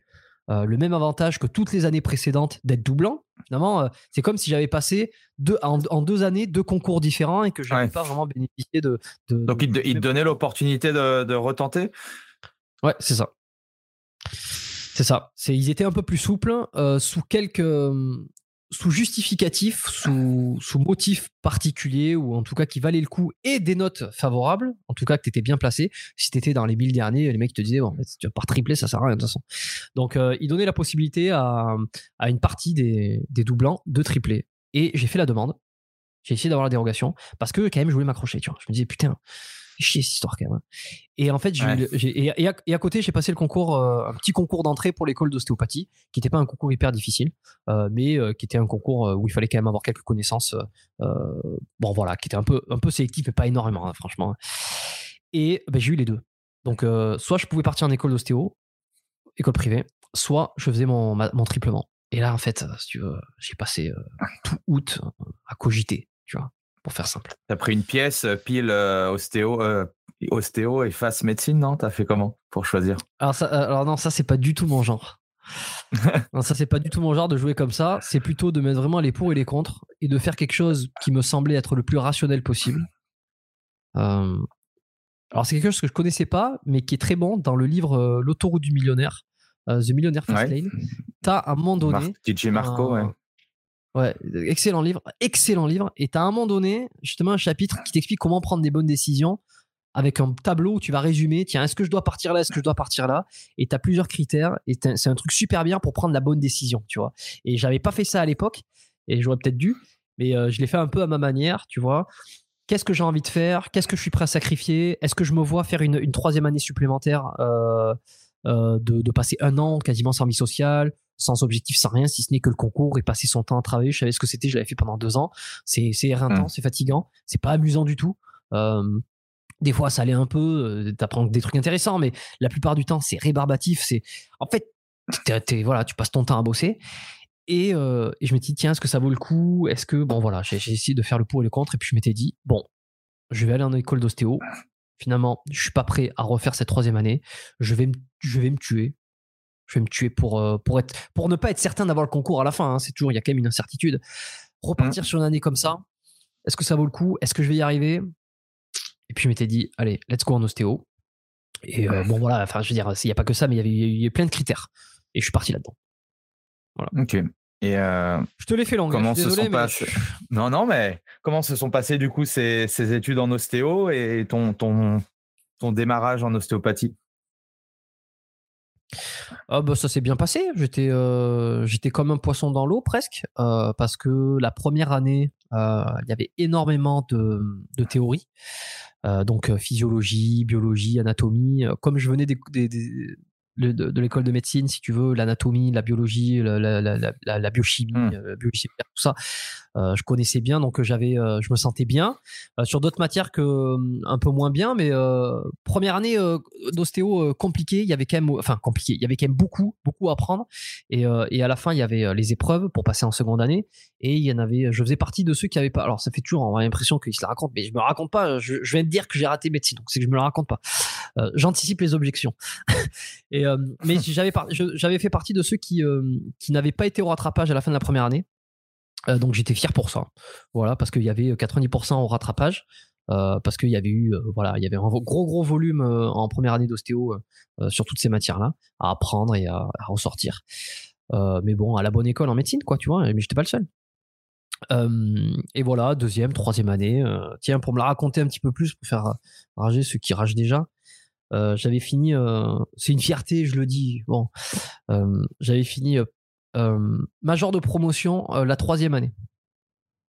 euh, le même avantage que toutes les années précédentes d'être doublants, finalement, euh, c'est comme si j'avais passé deux, en, deux années deux concours différents et que je n'avais pas vraiment bénéficié de. Donc, il, te donnait l'opportunité de, retenter? Ouais, c'est ça. C'est ça. ils étaient un peu plus souples, euh, sous quelques sous justificatif, sous, motif particulier, ou en tout cas qui valait le coup, et des notes favorables, en tout cas que tu étais bien placé. Si tu étais dans les 1000 derniers, les mecs te disaient, bon, si tu vas pas tripler, ça sert à rien de toute façon. Donc, euh, il donnait la possibilité à, à une partie des, des doublants de tripler. Et j'ai fait la demande. J'ai essayé d'avoir la dérogation parce que quand même je voulais m'accrocher, tu vois. Je me disais putain, chier cette histoire quand même. Hein. Et en fait, j'ai, et, à, côté, j'ai passé le concours, euh, un petit concours d'entrée pour l'école d'ostéopathie, qui n'était pas un concours hyper difficile, euh, mais euh, qui était un concours où il fallait quand même avoir quelques connaissances. bon, voilà, qui était un peu, un peu sélectif, mais pas énormément, hein, franchement. Hein. Et ben, j'ai eu les deux. Donc, soit je pouvais partir en école d'ostéo, école privée, soit je faisais mon, mon triplement. Et là, en fait, si tu veux, j'ai passé tout août à cogiter, tu vois pour faire simple. T'as pris une pièce euh, pile euh, ostéo, euh, ostéo et face médecine, non? T'as fait comment pour choisir? Alors, ça, alors non, ça c'est pas du tout mon genre. non, ça c'est pas du tout mon genre de jouer comme ça. C'est plutôt de mettre vraiment les pour et les contre et de faire quelque chose qui me semblait être le plus rationnel possible. alors c'est quelque chose que je connaissais pas, mais qui est très bon dans le livre L'autoroute du millionnaire, The Millionaire Fast Lane. T'as à un moment donné. DJ Marco, ouais Ouais, excellent livre, excellent livre. Et tu as à un moment donné, justement, un chapitre qui t'explique comment prendre des bonnes décisions avec un tableau où tu vas résumer, tiens, est-ce que je dois partir là, est-ce que je dois partir là? Et tu as plusieurs critères et c'est un truc super bien pour prendre la bonne décision, tu vois. Et j'avais pas fait ça à l'époque et j'aurais peut-être dû, mais euh, je l'ai fait un peu à ma manière, tu vois. Qu'est-ce que j'ai envie de faire? Qu'est-ce que je suis prêt à sacrifier? Est-ce que je me vois faire une, troisième année supplémentaire euh, euh, de, passer un an quasiment sans vie sociale sans objectif, sans rien, si ce n'est que le concours et passer son temps à travailler. Je savais ce que c'était, je l'avais fait pendant deux ans. C'est éreintant, mmh. c'est fatigant, c'est pas amusant du tout. des fois, ça allait un peu, euh, t'apprends des trucs intéressants, mais la plupart du temps, c'est rébarbatif. C'est en fait, voilà, tu passes ton temps à bosser. Et, euh, et je me dis, tiens, est-ce que ça vaut le coup? Est-ce que, bon, voilà, j'ai essayé de faire le pour et le contre, et puis je m'étais dit, bon, je vais aller en école d'ostéo. Finalement, je suis pas prêt à refaire cette troisième année. Je vais, je vais me tuer je vais me tuer pour, euh, pour, être, pour ne pas être certain d'avoir le concours à la fin. Hein. C'est toujours, il y a quand même une incertitude. Repartir mmh. sur une année comme ça, est-ce que ça vaut le coup? Est-ce que je vais y arriver? Et puis je m'étais dit, allez, let's go en ostéo. Et euh, bon, voilà, enfin, je veux dire, il n'y a pas que ça, mais il y, avait, plein de critères. Et je suis parti là-dedans. Voilà. Ok. Et euh, je te l'ai fait long. Comment hein, se sont passés Non, non, mais comment se sont passées du coup ces, ces études en ostéo et ton, ton, ton démarrage en ostéopathie? Ah bah ça s'est bien passé. J'étais euh, j'étais comme un poisson dans l'eau presque euh, parce que la première année euh, il y avait énormément de, de théories. donc physiologie, biologie, anatomie. Comme je venais des, des, de, l'école de médecine, si tu veux, l'anatomie, la biologie, la, la, la, la biochimie, mmh. tout ça. Euh, je connaissais bien, donc euh, j'avais, euh, je me sentais bien. sur d'autres matières que un peu moins bien, mais première année d'ostéo compliqué, il y avait quand même, enfin compliqué, il y avait quand même beaucoup, beaucoup à apprendre. Et, et à la fin, il y avait les épreuves pour passer en seconde année, et il y en avait. Je faisais partie de ceux qui avaient pas. Alors ça fait toujours, on a l'impression qu'ils se la racontent, mais je me raconte pas. Je, je viens de dire que j'ai raté médecine, donc c'est que je me la raconte pas. J'anticipe les objections. et mais j'avais j'avais fait partie de ceux qui qui n'avaient pas été au rattrapage à la fin de la première année. Euh, donc j'étais fier pour ça. Voilà, parce qu'il y avait 90% euh, au rattrapage. Euh, parce qu'il y avait eu voilà il y avait un gros gros volume en première année d'ostéo sur toutes ces matières là à apprendre et à, ressortir mais bon à la bonne école en médecine quoi tu vois mais j'étais pas le seul et voilà deuxième troisième année tiens pour me la raconter un petit peu plus pour faire rager ceux qui ragent déjà j'avais fini c'est une fierté je le dis bon j'avais fini major de promotion euh, la troisième année.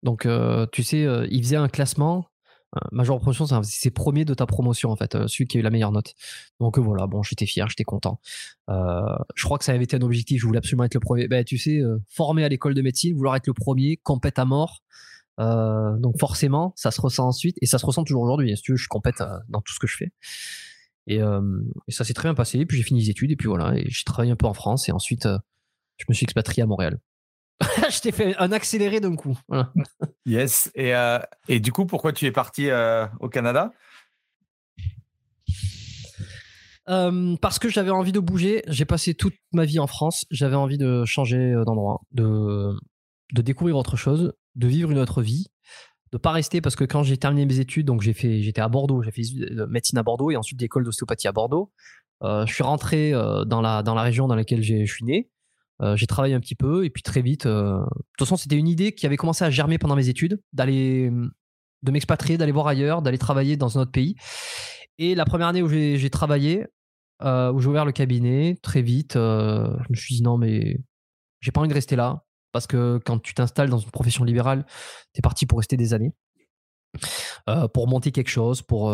Donc, euh, tu sais, il faisait un classement major promotion, c'est premier de ta promotion en fait, celui qui a eu la meilleure note. Donc voilà, bon, j'étais fier, j'étais content. je crois que ça avait été un objectif, je voulais absolument être le premier. Ben, tu sais, formé à l'école de médecine, vouloir être le premier, compète à mort. donc forcément, ça se ressent ensuite, et ça se ressent toujours aujourd'hui. Si tu veux, je compète dans tout ce que je fais. Et, ça s'est très bien passé. Puis j'ai fini les études, et puis voilà, j'ai travaillé un peu en France, et ensuite je me suis expatrié à Montréal. je t'ai fait un accéléré d'un coup. Yes. Et, euh, et, du coup, pourquoi tu es parti euh, au Canada? Euh, Parce que j'avais envie de bouger. J'ai passé toute ma vie en France. J'avais envie de changer d'endroit, de, de découvrir autre chose, de vivre une autre vie, de pas rester parce que quand j'ai terminé mes études, donc j'ai fait, j'étais à Bordeaux, j'ai fait médecine à Bordeaux et ensuite l'école d'ostéopathie à Bordeaux. je suis rentré dans la dans la région dans laquelle je suis né. Euh, j'ai travaillé un petit peu et puis très vite. Euh, de toute façon, c'était une idée qui avait commencé à germer pendant mes études, d'aller, de m'expatrier, d'aller voir ailleurs, d'aller travailler dans un autre pays. Et la première année où j'ai travaillé, euh, où j'ai ouvert le cabinet, très vite, je me suis dit non mais j'ai pas envie de rester là parce que quand tu t'installes dans une profession libérale, tu es parti pour rester des années, pour monter quelque chose, pour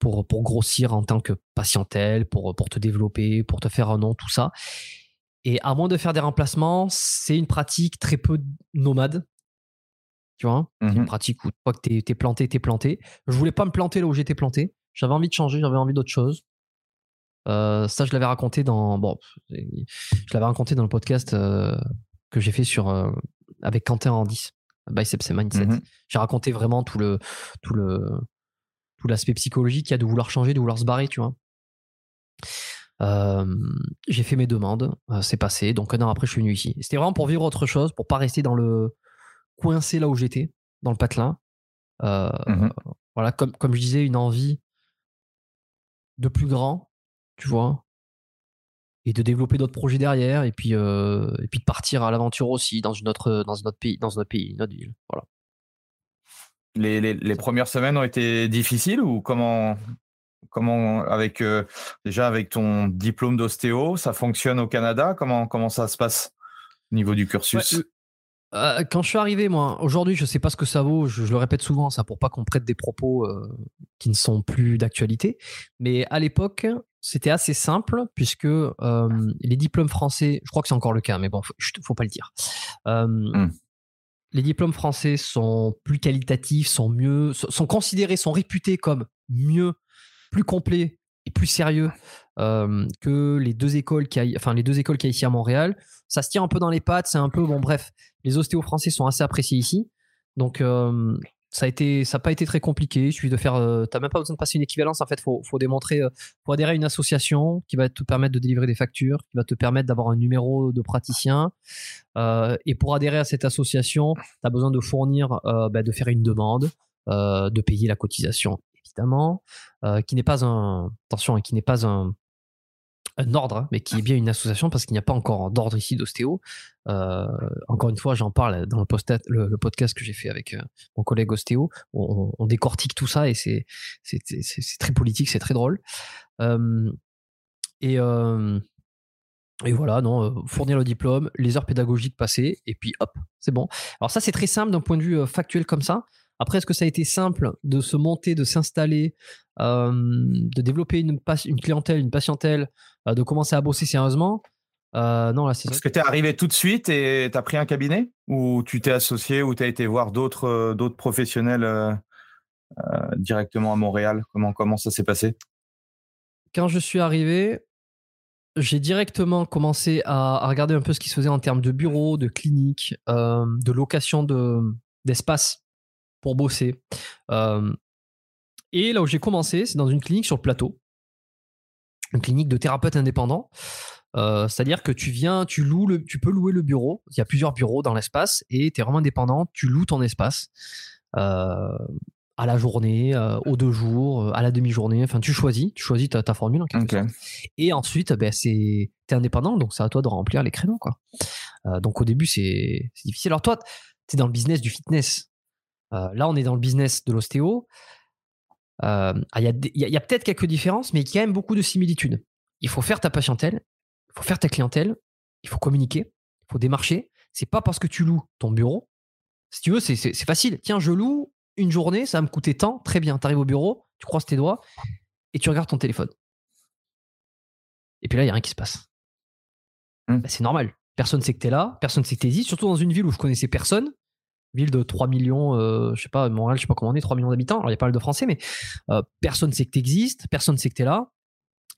pour, pour grossir en tant que patientèle, pour, pour te développer, pour te faire un nom, tout ça. Et à moins de faire des remplacements, c'est une pratique très peu nomade. Tu vois? Une mmh pratique où toi que t'es es planté, t'es planté. Je voulais pas me planter là où j'étais planté. J'avais envie de changer, j'avais envie d'autre chose. Euh, ça, je l'avais raconté dans bon, je l'avais raconté dans le podcast euh, que j'ai fait sur euh, avec Quentin en 10 Biceps et Mindset. Mmh j'ai raconté vraiment tout le tout le tout l'aspect psychologique qu'il y a de vouloir changer, de vouloir se barrer, tu vois j'ai fait mes demandes, c'est passé. Donc un an après, je suis venu ici. C'était vraiment pour vivre autre chose, pour pas rester dans le coincé là où j'étais, dans le patelin. Mmh voilà, comme, comme je disais, une envie de plus grand, tu vois, et de développer d'autres projets derrière, et puis, et puis de partir à l'aventure aussi dans, une autre, dans un autre pays, dans un autre pays, une autre ville. Voilà. Les, les, les, premières semaines ont été difficiles ou comment Comment, avec euh, déjà avec ton diplôme d'ostéo, ça fonctionne au Canada? Comment comment ça se passe au niveau du cursus? Euh, Quand je suis arrivé, moi, aujourd'hui, je sais pas ce que ça vaut. Je, le répète souvent, ça pour pas qu'on prête des propos euh, qui ne sont plus d'actualité. Mais à l'époque, c'était assez simple puisque les diplômes français, je crois que c'est encore le cas, mais bon, faut, faut pas le dire. Mmh. Les diplômes français sont plus qualitatifs, sont mieux, sont considérés, sont réputés comme mieux plus complet et plus sérieux que les deux écoles qui a, enfin les deux écoles qui a ici à Montréal. Ça se tient un peu dans les pattes, c'est un peu bon bref. Les ostéos français sont assez appréciés ici, donc ça a été, ça n'a pas été très compliqué. Il suffit de faire, t'as même pas besoin de passer une équivalence en fait. Faut, faut démontrer, faut adhérer à une association qui va te permettre de délivrer des factures, qui va te permettre d'avoir un numéro de praticien. et pour adhérer à cette association, tu as besoin de fournir, bah, de faire une demande, de payer la cotisation évidemment, euh, qui n'est pas un attention, hein, qui n'est pas un, ordre, hein, mais qui est bien une association parce qu'il n'y a pas encore d'ordre ici d'ostéo. Euh, encore une fois, j'en parle dans le, podcast que j'ai fait avec euh, mon collègue ostéo. On, on, décortique tout ça et c'est très politique, c'est très drôle. et, et voilà, non, fournir le diplôme, les heures pédagogiques passées, et puis hop, c'est bon. Alors ça, c'est très simple d'un point de vue factuel comme ça. Après, est-ce que ça a été simple de se monter, de s'installer, euh, de développer une, une, clientèle, une patientèle, euh, de commencer à bosser sérieusement? Euh, Non, là, c'est Est-ce que tu es arrivé tout de suite et tu as pris un cabinet? Ou tu t'es associé ou tu as été voir d'autres, d'autres professionnels directement à Montréal? Comment, comment ça s'est passé? Quand je suis arrivé, j'ai directement commencé à, regarder un peu ce qui se faisait en termes de bureaux, de cliniques, de location de, d'espace pour bosser. et là où j'ai commencé, c'est dans une clinique sur le plateau, une clinique de thérapeute indépendant. C'est-à-dire que tu viens, tu loues le, tu peux louer le bureau. Il y a plusieurs bureaux dans l'espace et tu es vraiment indépendant. Tu loues ton espace à la journée, aux deux jours, à la demi-journée. Enfin, tu choisis, tu choisis ta, formule. Et ensuite, ben, c'est, es indépendant, donc c'est à toi de remplir les créneaux, quoi. donc au début, c'est, difficile. Alors toi, tu es dans le business du fitness. Euh, là, on est dans le business de l'ostéo. Euh, ah, il y a, peut-être quelques différences, mais il y a quand même beaucoup de similitudes. Il faut faire ta patientèle, il faut faire ta clientèle, il faut communiquer, il faut démarcher. C'est pas parce que tu loues ton bureau. Si tu veux, c'est facile. Tiens, je loue une journée, ça va me coûter tant, très bien. Tu arrives au bureau, tu croises tes doigts et tu regardes ton téléphone. Et puis là, il n'y a rien qui se passe. Hmm. Bah, c'est normal. Personne sait que tu es là, personne sait que tu existes, surtout dans une ville où je connaissais personne. Ville de 3 millions, euh, je sais pas, Montréal, je sais pas comment on est, 3 millions d'habitants. Alors, il y a pas mal de Français, mais euh, personne sait que tu existes, personne sait que tu es là.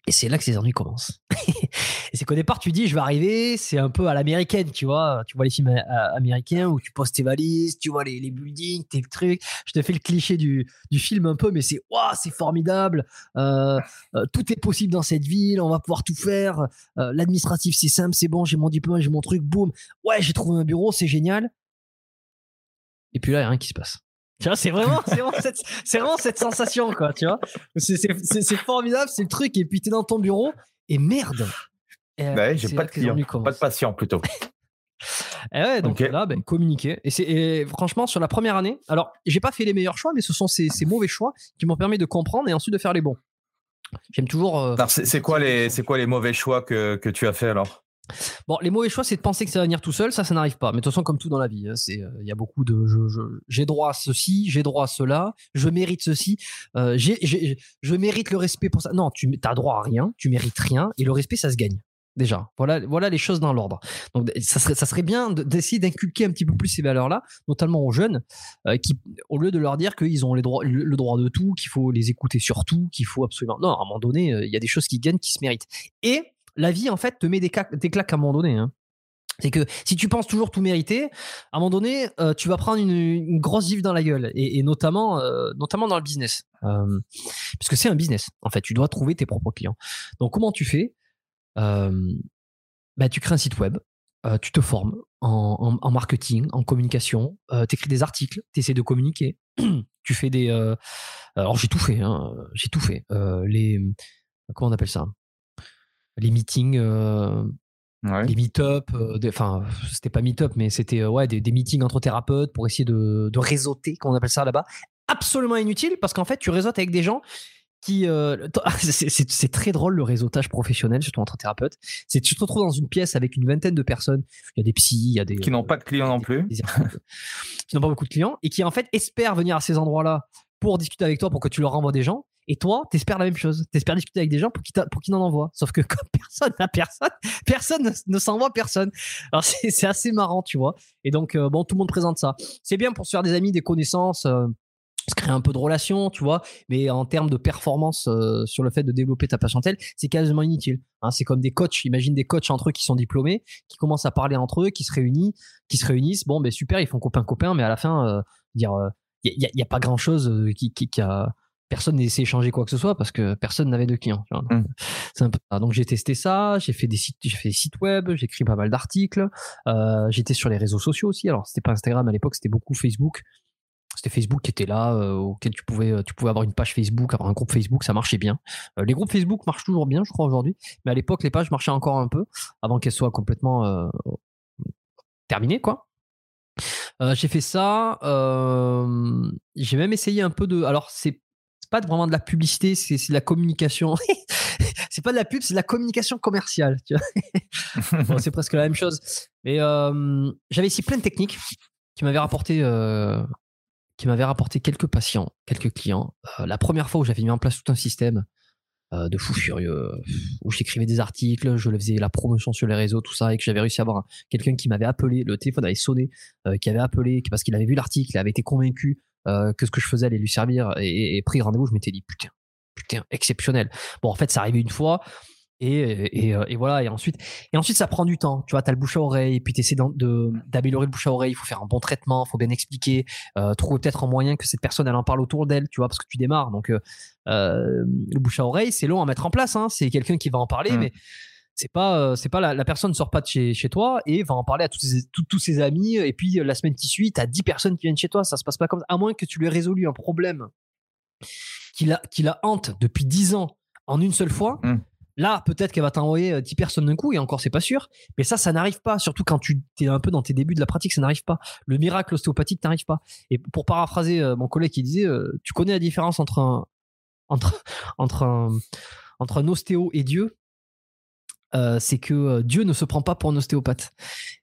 Et c'est là que ces ennuis commencent. et c'est qu'au départ, tu dis, je vais arriver, c'est un peu à l'américaine, tu vois. Tu vois les films euh, américains où tu poses tes valises, tu vois les, les buildings, tes trucs. Je te fais le cliché du, film un peu, mais c'est, waouh, c'est formidable. Euh, tout est possible dans cette ville, on va pouvoir tout faire. L'administratif, c'est simple, c'est bon, j'ai mon diplôme, j'ai mon truc, boum. Ouais, j'ai trouvé un bureau, c'est génial. Et puis là, il n'y a rien qui se passe. Tu vois, c'est vraiment, c'est vraiment, cette, c'est vraiment cette sensation, quoi, tu vois. C'est, formidable, c'est le truc, et puis t'es dans ton bureau, et merde. Euh, Bah ouais, j'ai pas de clients, pas de patients plutôt. Et ouais, donc là, ben, communiquer. Et, c'est, et franchement, sur la première année, alors, j'ai pas fait les meilleurs choix, mais ce sont ces, ces mauvais choix qui m'ont permis de comprendre et ensuite de faire les bons. J'aime toujours. euh, Alors, c'est c'est quoi les, c'est quoi les mauvais choix que, que tu as fait alors? Bon, les mauvais choix, c'est de penser que ça va venir tout seul. Ça, ça n'arrive pas. Mais de toute façon, comme tout dans la vie, hein, euh, il y a beaucoup de, j'ai droit à ceci, j'ai droit à cela, je mérite ceci, euh, je mérite le respect pour ça. Non, tu as droit à rien, tu mérites rien, et le respect, ça se gagne. Déjà, voilà, voilà les choses dans l'ordre. Donc, ça serait, ça serait bien de- d'essayer d'inculquer un petit peu plus ces valeurs-là, notamment aux jeunes, euh, qui, au lieu de leur dire qu'ils ont les droits, le, le droit de tout, qu'il faut les écouter sur tout, qu'il faut absolument. Non, à un moment donné, euh, il y a des choses qui gagnent, qui se méritent. Et la vie, en fait, te met des, claques à un moment donné. hein. C'est que si tu penses toujours tout mériter, à un moment donné, euh, tu vas prendre une, grosse gifle dans la gueule, et, euh, notamment dans le business, Euh, parce que c'est un business. En fait, tu dois trouver tes propres clients. Donc, comment tu fais? Bah, tu crées un site web, tu te formes en, marketing, en communication, tu écris des articles, tu essaies de communiquer, tu fais des. alors j'ai tout fait, hein, j'ai tout fait. Comment on appelle ça? Les meetings, euh, Ouais. les meet-up, euh, enfin c'était pas meet-up, mais c'était euh, ouais des, des meetings entre thérapeutes pour essayer de, de réseauter, comme on appelle ça là-bas. Absolument inutile parce qu'en fait tu réseautes avec des gens qui euh, c'est- très drôle le réseautage professionnel surtout entre thérapeutes c'est tu te retrouves dans une pièce avec une vingtaine de personnes il y a des psys il y a des Qui n'ont pas de clients non plus. des- qui n'ont pas beaucoup de clients et qui en fait espèrent venir à ces endroits-là pour discuter avec toi pour que tu leur renvoies des gens et toi t'espères la même chose t'espères discuter avec des gens pour qu'ils qu'ils en envoient sauf que comme personne n'a personne personne ne, s'envoie personne alors c'est assez marrant tu vois et donc euh, bon tout le monde présente ça c'est bien pour se faire des amis des connaissances euh, se créer un peu de relations, tu vois, mais en termes de performance euh, sur le fait de développer ta patientèle, c'est quasiment inutile. hein. c'est comme des coachs, imagine des coachs entre eux qui sont diplômés, qui commencent à parler entre eux, qui se réunissent, qui se réunissent. Bon, ben super, ils font copain copain, mais à la fin, euh, dire, il y, a- y a pas grand chose qui, qui a personne n'a essayé d'échanger quoi que ce soit parce que personne n'avait de clients. Mm. c'est un peu ça. Donc j'ai testé ça, j'ai fait des sites, j'ai fait des sites web, j'ai écrit pas mal d'articles, euh, j'étais sur les réseaux sociaux aussi. Alors c'était pas Instagram à l'époque, c'était beaucoup Facebook. C'était Facebook qui était là, euh, auquel tu pouvais, euh, tu pouvais avoir une page Facebook, avoir un groupe Facebook, ça marchait bien. Euh, les groupes Facebook marchent toujours bien, je crois aujourd'hui, mais à l'époque les pages marchaient encore un peu avant qu'elles soient complètement terminées, quoi. J'ai fait ça. j'ai même essayé un peu de. Alors c'est pas vraiment de la publicité, c'est de la communication. c'est pas de la pub, c'est de la communication commerciale. c'est presque la même chose. Mais euh, j'avais ici plein de techniques qui m'avaient rapporté, euh, qui m'avaient rapporté quelques patients, quelques clients. Euh, la première fois où j'avais mis en place tout un système de fou furieux, où j'écrivais des articles, je le faisais la promotion sur les réseaux, tout ça, et que j'avais réussi à avoir un- quelqu'un qui m'avait appelé, le téléphone avait sonné, qui avait appelé, parce qu'il avait vu l'article, il avait été convaincu que ce que je faisais allait lui servir, et, pris rendez-vous, je m'étais dit putain, putain, exceptionnel. Bon, en fait, ça arrivait une fois. Et, et, euh, et voilà, et ensuite, et ensuite, ça prend du temps. Tu vois, tu as le bouche à oreille, et puis tu essaies d'améliorer le bouche à oreille. Il faut faire un bon traitement, il faut bien expliquer, euh, trouver peut-être un moyen que cette personne, elle en parle autour d'elle, tu vois, parce que tu démarres. Donc, euh, euh, le bouche à oreille, c'est long à mettre en place. Hein. C'est quelqu'un qui va en parler, Mm. mais c'est pas, euh, c'est pas la, la personne ne sort pas de chez, chez toi et va en parler à tous ses, tous- tous ses amis. Et puis, euh, la semaine qui suit, tu as 10 personnes qui viennent chez toi. Ça se passe pas comme ça. À moins que tu lui aies résolu un problème qui la, qui la hante depuis 10 ans en une seule fois. Mm. Là, peut-être qu'elle va t'envoyer euh, 10 personnes d'un coup, et encore, c'est pas sûr. Mais ça, ça n'arrive pas. Surtout quand tu es un peu dans tes débuts de la pratique, ça n'arrive pas. Le miracle ostéopathique n'arrive pas. Et pour paraphraser euh, mon collègue qui disait, euh, tu connais la différence entre un, entre, entre un, entre un ostéo et Dieu? Euh, c'est que euh, Dieu ne se prend pas pour un ostéopathe.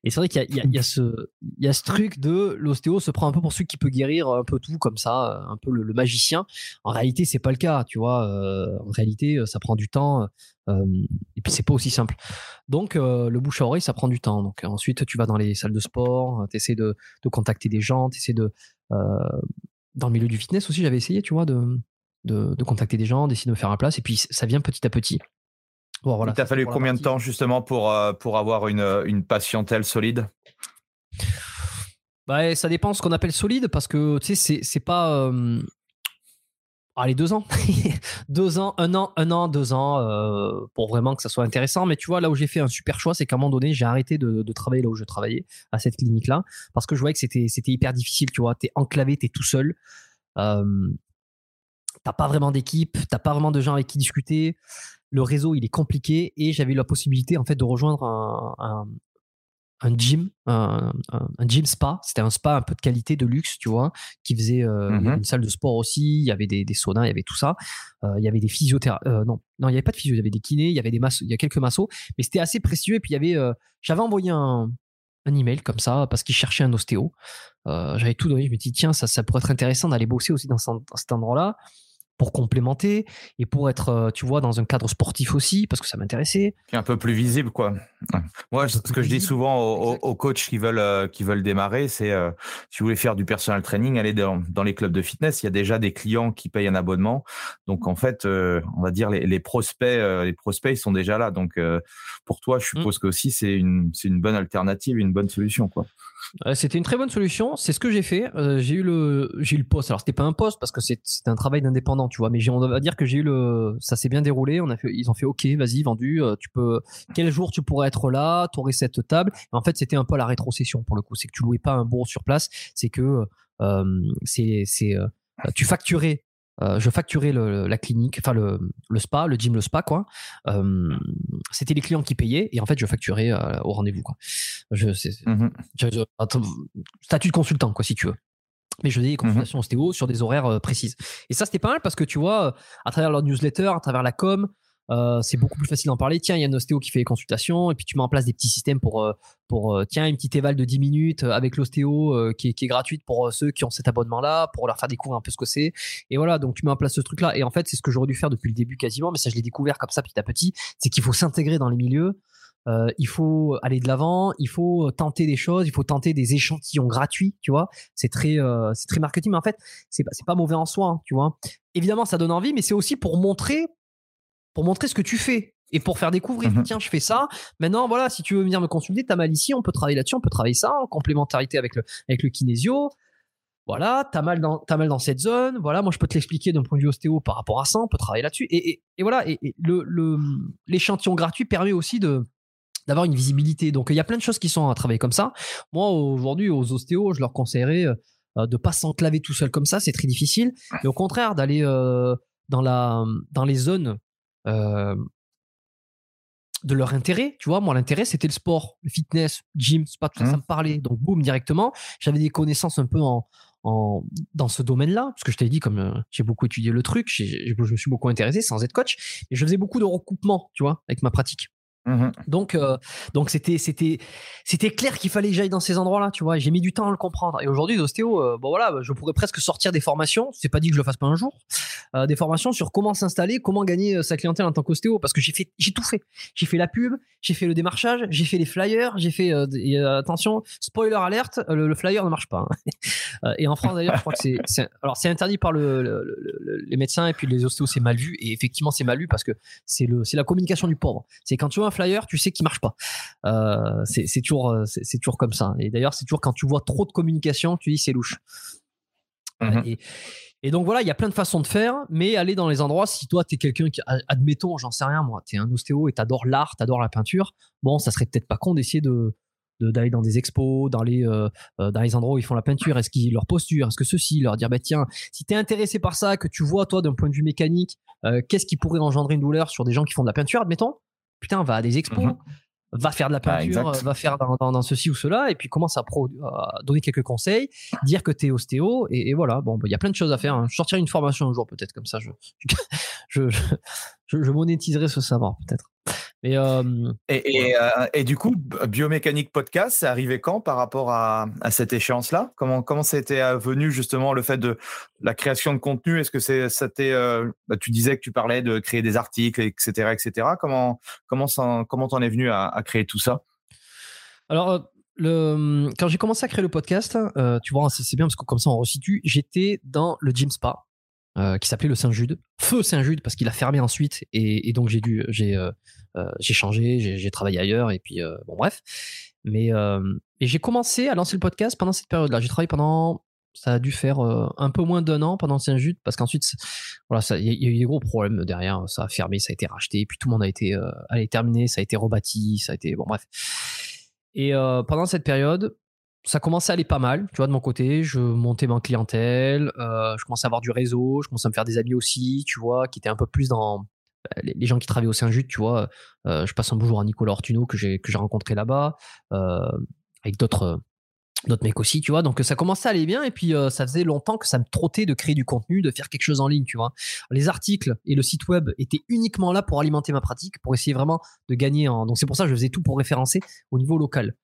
Et c'est vrai qu'il y, a, ce, truc de l'ostéo se prend un peu pour celui qui peut guérir un peu tout comme ça, un peu le, magicien. En réalité, c'est pas le cas, tu vois. Euh, en réalité, ça prend du temps. et puis c'est pas aussi simple. Donc le bouche à oreille, ça prend du temps. Donc ensuite, tu vas dans les salles de sport, tu essaies de, contacter des gens, tu essaies de dans le milieu du fitness aussi, j'avais essayé, tu vois, de, de, de contacter des gens, d'essayer de me faire un place. Et puis ça vient petit à petit. Bon, voilà, Il t'a fallu combien de temps justement pour, euh, pour avoir une, une patientèle solide? Bah, Ça dépend ce qu'on appelle solide parce que tu sais, c'est pas. Euh... Allez, deux ans. deux ans, un an, un an, deux ans euh, pour vraiment que ça soit intéressant. Mais tu vois, là où j'ai fait un super choix, c'est qu'à un moment donné, j'ai arrêté de, de, travailler là où je travaillais, à cette clinique-là, parce que je voyais que c'était hyper difficile. Tu vois, t'es enclavé, t'es tout seul. Euh, t'as pas vraiment d'équipe, t'as pas vraiment de gens avec qui discuter le réseau il est compliqué et j'avais eu la possibilité en fait de rejoindre un, un, gym, un, gym spa. C'était un spa un peu de qualité, de luxe, tu vois, qui faisait euh, mmh une salle de sport aussi. Il y avait des, des saunas, il y avait tout ça. Euh, il y avait des physiothérapeutes. Euh, non, non, il n'y avait pas de physio. Il y avait des kinés, il y avait des massos, il y a quelques massos, mais c'était assez précieux. Et puis il y avait, j'avais envoyé un, un email comme ça parce qu'il cherchait un ostéo. j'avais tout donné. Je me dis tiens, ça, ça pourrait être intéressant d'aller bosser aussi dans, dans cet endroit-là pour complémenter et pour être, euh, tu vois, dans un cadre sportif aussi, parce que ça m'intéressait. Un peu plus visible, quoi. Moi, ce que je dis souvent aux, coachs qui veulent, euh, qui veulent démarrer, c'est euh, si vous voulez faire du personal training, allez dans, dans, les clubs de fitness. Il y a déjà des clients qui payent un abonnement. Donc, en fait, on va dire les, les prospects, les prospects, ils sont déjà là. Donc, pour toi, je mmh. suppose que aussi, c'est une, c'est une bonne alternative, une bonne solution, quoi. C'était une très bonne solution. C'est ce que j'ai fait. j'ai eu le, j'ai le poste. Alors, c'était pas un poste parce que c'est un travail d'indépendant tu vois. Mais on va dire que j'ai eu le, ça s'est bien déroulé. On a fait, ils ont fait OK, vas-y, vendu. Euh, tu peux, quel jour tu pourrais être là, tu aurais cette table. en fait, c'était un peu la rétrocession pour le coup. C'est que tu louais pas un bureau sur place. C'est que euh, c'est, c'est, euh, tu facturais je facturais la clinique, enfin le, le, spa, le gym, le spa, quoi. c'était les clients qui payaient et en fait, je facturais au rendez-vous, quoi. Je, mmh statut de consultant, quoi, si tu veux mais je faisais des mmh consultations ostéo sur des horaires euh, précises. Et ça, c'était pas mal parce que tu vois, euh, à travers leur newsletter, à travers la com, euh, c'est beaucoup plus facile d'en parler. Tiens, il y a un ostéo qui fait les consultations, et puis tu mets en place des petits systèmes pour, pour tiens, une petite éval de 10 minutes avec l'ostéo qui, qui est gratuite pour ceux qui ont cet abonnement-là, pour leur faire découvrir un peu ce que c'est. Et voilà, donc tu mets en place ce truc-là. Et en fait, c'est ce que j'aurais dû faire depuis le début quasiment, mais ça, je l'ai découvert comme ça petit à petit. C'est qu'il faut s'intégrer dans les milieux. Euh, il faut aller de l'avant, il faut tenter des choses, il faut tenter des échantillons gratuits, tu vois. C'est très, euh, c'est très marketing, mais en fait, c'est pas, pas mauvais en soi, hein, tu vois. Évidemment, ça donne envie, mais c'est aussi pour montrer, pour montrer ce que tu fais et pour faire découvrir. Mmh Tiens, je fais ça. Maintenant, voilà, si tu veux venir me consulter, t'as mal ici, on peut travailler là-dessus, on peut travailler ça en complémentarité avec le, avec le kinésio. Voilà, t'as mal dans, as mal dans cette zone. Voilà, moi je peux te l'expliquer d'un point de vue ostéo par rapport à ça. On peut travailler là-dessus. Et, et, voilà, et, le, l'échantillon gratuit permet aussi de, d'avoir une visibilité. Donc il y a plein de choses qui sont à travailler comme ça. Moi aujourd'hui aux ostéos, je leur conseillerais euh, de pas s'enclaver tout seul comme ça, c'est très difficile. Mais au contraire d'aller euh, dans la dans les zones de leur intérêt. Tu vois, moi l'intérêt c'était le sport, le fitness, gym, c'est pas tout ça, ça mmh. me parlait. Donc boum directement, j'avais des connaissances un peu en en, dans ce domaine-là, parce que je t'ai dit, comme j'ai beaucoup étudié le truc, je me suis beaucoup intéressé sans être coach, et je faisais beaucoup de recoupements, tu vois, avec ma pratique. Mmh donc, euh, donc c'était, c'était, c'était clair qu'il fallait que j'aille dans ces endroits-là, tu vois. J'ai mis du temps à le comprendre. Et aujourd'hui, l'ostéo, euh, bon voilà, je pourrais presque sortir des formations. C'est pas dit que je le fasse pas un jour. Euh, des formations sur comment s'installer, comment gagner sa clientèle en tant qu'ostéo, parce que j'ai fait, j'ai tout fait. J'ai fait la pub, j'ai fait le démarchage, j'ai fait les flyers, j'ai fait. attention, spoiler alerte, le, flyer ne marche pas. Hein. et en France d'ailleurs, je crois que c'est, alors c'est interdit par le, les médecins et puis les ostéos, c'est mal vu. Et effectivement, c'est mal vu parce que c'est le, c'est la communication du pauvre. C'est quand tu vois flyer, tu sais qu'il marche pas. Euh, c'est toujours, euh, c'est toujours comme ça. Et d'ailleurs, c'est toujours quand tu vois trop de communication, tu dis c'est louche. Mhm. Et, donc voilà, il y a plein de façons de faire, mais aller dans les endroits, si toi, tu es quelqu'un qui, admettons, j'en sais rien, moi, tu es un ostéo et tu adores l'art, tu adores la peinture, bon, ça serait peut-être pas con d'essayer de d'aller dans des expos, dans les, euh, dans les endroits où ils font la peinture, est-ce qu'ils leur posture, est-ce que ceci, leur dire, bah tiens, si tu es intéressé par ça, que tu vois, toi, d'un point de vue mécanique, qu'est-ce qui pourrait engendrer une douleur sur des gens qui font de la peinture, admettons, putain, va à des expos, mhm. Va faire de la bah, peinture, va faire dans, ceci ou cela, et puis commence à, donner quelques conseils, dire que tu es ostéo, et, voilà. Bon, bah, il y a plein de choses à faire. Hein. Je sortirai une formation un jour, peut-être, comme ça, je, je, je, monétiserai ce savoir, peut-être. Mais, et, et, du coup, Biomécanique Podcast, c'est arrivé quand par rapport à, à cette échéance-là? Comment comment c'était venu justement le fait de la création de contenu? Est-ce que c'est ça t'est bah, Tu disais que tu parlais de créer des articles, etc., etc. Comment comment ça, comment t'en es venu à, à créer tout ça? Alors le, quand j'ai commencé à créer le podcast, euh, tu vois, c'est bien parce que comme ça on resitue, j'étais dans le gym spa euh, qui s'appelait le Saint-Jude, feu Saint-Jude parce qu'il a fermé ensuite et, donc j'ai dû, j'ai, euh, j'ai changé, j'ai travaillé ailleurs et puis bon bref. Mais et j'ai commencé à lancer le podcast pendant cette période-là. J'ai travaillé pendant, ça a dû faire un peu moins d'un an pendant Saint-Jude parce qu'ensuite, voilà, il y, a eu des gros problèmes derrière. Ça a fermé, ça a été racheté, puis tout le monde a été, allez terminé, ça a été rebâti, ça a été bon bref. Et euh, pendant cette période, ça commençait à aller pas mal, tu vois, de mon côté. Je montais ma clientèle, euh, je commençais à avoir du réseau, je commençais à me faire des amis aussi, tu vois, qui étaient un peu plus dans bah, les, gens qui travaillaient au Saint-Jude, tu vois. Euh, je passe un bonjour à Nicolas Ortuno que j'ai rencontré là-bas, avec d'autres mecs aussi, tu vois. Donc ça commençait à aller bien et puis ça faisait longtemps que ça me trottait de créer du contenu, de faire quelque chose en ligne, tu vois. Les articles et le site web étaient uniquement là pour alimenter ma pratique, pour essayer vraiment de gagner. Donc c'est pour ça que je faisais tout pour référencer au niveau local.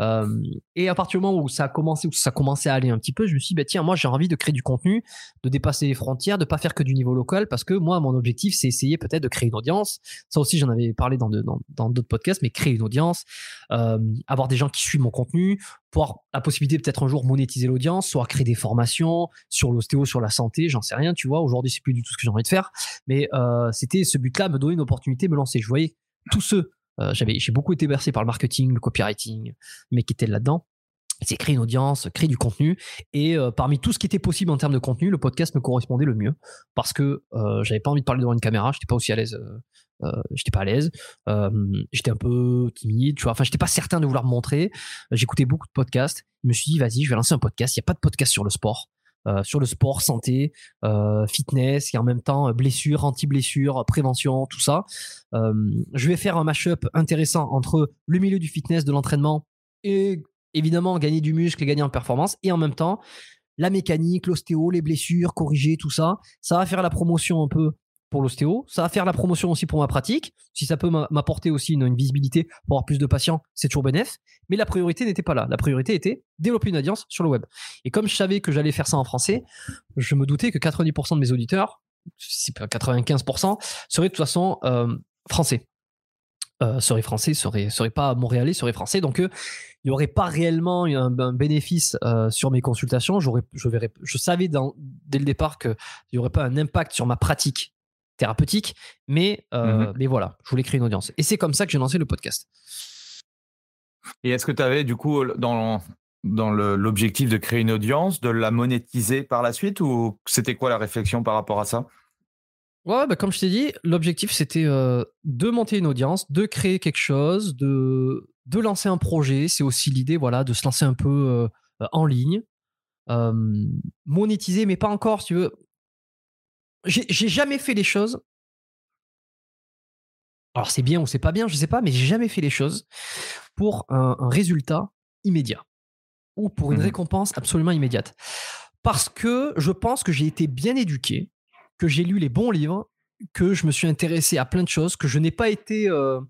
Euh, et à partir du moment où ça a commencé, où ça commençait à aller un petit peu, je me suis dit, bah, tiens, moi j'ai envie de créer du contenu, de dépasser les frontières, de pas faire que du niveau local, parce que moi, mon objectif, c'est essayer peut-être de créer une audience. Ça aussi, j'en avais parlé dans d'autres dans, d'autres podcasts, mais créer une audience, euh, avoir des gens qui suivent mon contenu, pouvoir la possibilité peut-être un jour monétiser l'audience, soit créer des formations sur l'ostéo, sur la santé, j'en sais rien, tu vois. Aujourd'hui, c'est plus du tout ce que j'ai envie de faire, mais euh, c'était ce but-là, me donner une opportunité, me lancer. Je voyais tous ceux j'avais, j'ai beaucoup été bercé par le marketing, le copywriting, mais qui étaient là-dedans. C'est créer une audience, créer du contenu. Et euh, parmi tout ce qui était possible en termes de contenu, le podcast me correspondait le mieux parce que euh, j'avais pas envie de parler devant une caméra, j'étais pas aussi à l'aise. j'étais pas à l'aise, j'étais un peu timide, tu vois. Enfin, j'étais pas certain de vouloir me montrer. J'écoutais beaucoup de podcasts. Je me suis dit, vas-y, je vais lancer un podcast. Il n'y a pas de podcast sur le sport. Euh, sur le sport, santé, euh, fitness et en même temps euh, blessure, anti-blessure, prévention, tout ça. je vais faire un mashup intéressant entre le milieu du fitness, de l'entraînement et évidemment gagner du muscle et gagner en performance et en même temps la mécanique, l'ostéo, les blessures, corriger tout ça. Ça va faire la promotion un peu pour l'ostéo. Ça va faire la promotion aussi pour ma pratique. Si ça peut m'apporter aussi une, visibilité pour avoir plus de patients, c'est toujours bénéf. Mais la priorité n'était pas là. La priorité était développer une audience sur le web. Et comme je savais que j'allais faire ça en français, je me doutais que 90% de mes auditeurs, 95%, seraient de toute façon euh, français. Euh, seraient français, seraient, seraient pas montréalais, seraient français. Donc, euh, il n'y aurait pas réellement un, bénéfice sur mes consultations. je, je savais dès le départ qu'il n'y aurait pas un impact sur ma pratique thérapeutique, mais, euh, mmh mais voilà, je voulais créer une audience. Et c'est comme ça que j'ai lancé le podcast. Et est-ce que tu avais du coup dans, dans l'objectif de créer une audience, de la monétiser par la suite ou c'était quoi la réflexion par rapport à ça? Ouais, bah comme je t'ai dit, l'objectif c'était euh, de monter une audience, de créer quelque chose, de, de lancer un projet. C'est aussi l'idée voilà, de se lancer un peu euh, en ligne, monétiser, mais pas encore, si tu veux j'ai jamais fait les choses. Alors c'est bien ou c'est pas bien, je sais pas, mais j'ai jamais fait les choses pour un, résultat immédiat ou pour une mmh récompense absolument immédiate. Parce que je pense que j'ai été bien éduqué, que j'ai lu les bons livres, que je me suis intéressé à plein de choses, que je n'ai pas été euh,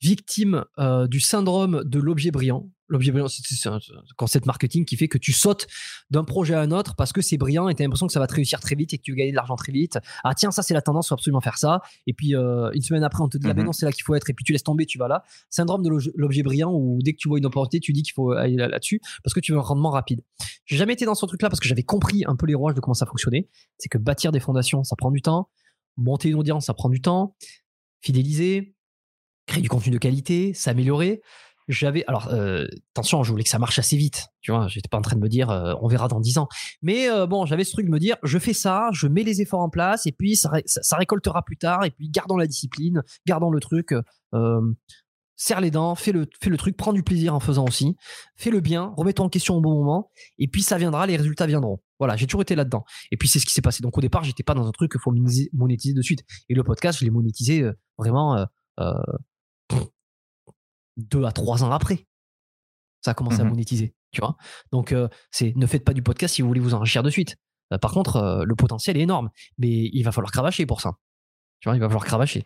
victime euh, du syndrome de l'objet brillant. L'objet brillant, c'est un concept marketing qui fait que tu sautes d'un projet à un autre parce que c'est brillant et tu as l'impression que ça va te réussir très vite et que tu veux gagner de l'argent très vite. Ah tiens, ça c'est la tendance, faut absolument faire ça. Et puis euh, une semaine après, on te dit, ah ben mhm. non, c'est là qu'il faut être. Et puis tu laisses tomber, tu vas là. Syndrome de l'objet brillant où dès que tu vois une opportunité, tu dis qu'il faut aller là-dessus parce que tu veux un rendement rapide. J'ai jamais été dans ce truc-là parce que j'avais compris un peu les rouages de comment ça fonctionnait. C'est que bâtir des fondations, ça prend du temps. Monter une audience, ça prend du temps. Fidéliser, créer du contenu de qualité, s'améliorer. J'avais alors euh, attention, je voulais que ça marche assez vite, tu vois. J'étais pas en train de me dire euh, on verra dans 10 ans, mais euh, bon, j'avais ce truc de me dire je fais ça, je mets les efforts en place et puis ça, récoltera plus tard et puis gardons la discipline, gardons le truc. serre les dents, fais le, fais le truc, prends du plaisir en faisant aussi, fais le bien, remets-toi en question au bon moment, et puis ça viendra, les résultats viendront. Voilà, j'ai toujours été là-dedans. Et puis c'est ce qui s'est passé. Donc au départ, j'étais pas dans un truc qu'il faut monétiser de suite. Et le podcast, je l'ai monétisé vraiment deux à trois ans après. Ça a commencé à mmh monétiser, tu vois. Donc, euh, c'est ne faites pas du podcast si vous voulez vous enrichir de suite. Euh, par contre, euh, le potentiel est énorme, mais il va falloir cravacher pour ça. Tu vois, il va falloir cravacher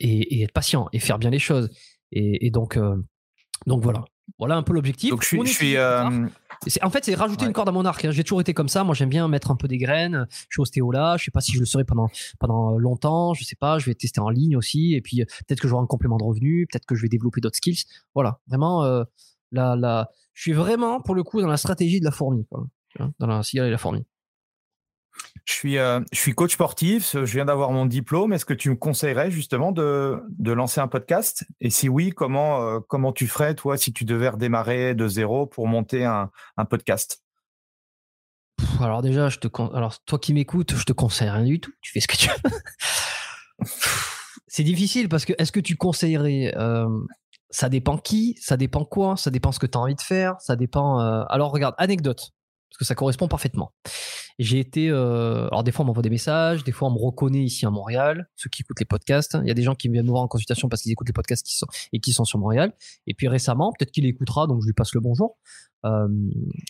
et, être patient et faire bien les choses. Et, donc, donc voilà. Voilà un peu l'objectif. Donc je suis. En fait, c'est rajouter une corde à mon arc. Hein. J'ai toujours été comme ça. Moi, j'aime bien mettre un peu des graines. Je suis ostéo là. Je sais pas si je le serai pendant pendant longtemps. Je sais pas. Je vais tester en ligne aussi. Et puis peut-être que j'aurai un complément de revenu. Peut-être que je vais développer d'autres skills. Voilà. Vraiment, la, la, je suis vraiment pour le coup dans la stratégie de la fourmi. Quoi. Dans la cigale et la fourmi. Je suis, euh, je suis coach sportif, je viens d'avoir mon diplôme. Est-ce que tu me conseillerais justement de, lancer un podcast? Et si oui, comment, euh, comment tu ferais, toi, si tu devais redémarrer de zéro pour monter un, podcast? Alors déjà, toi qui m'écoutes, je te conseille rien du tout. Tu fais ce que tu veux. C'est difficile parce que est-ce que tu conseillerais euh, Ça dépend qui, ça dépend quoi, ça dépend ce que tu as envie de faire, ça dépend. Alors regarde, anecdote parce que ça correspond parfaitement. J'ai été, euh, alors des fois on m'envoie des messages, des fois on me reconnaît ici à Montréal, ceux qui écoutent les podcasts. Il y a des gens qui viennent me voir en consultation parce qu'ils écoutent les podcasts qui sont et qui sont sur Montréal. Et puis récemment, peut-être qu'il écoutera, donc je lui passe le bonjour. Euh,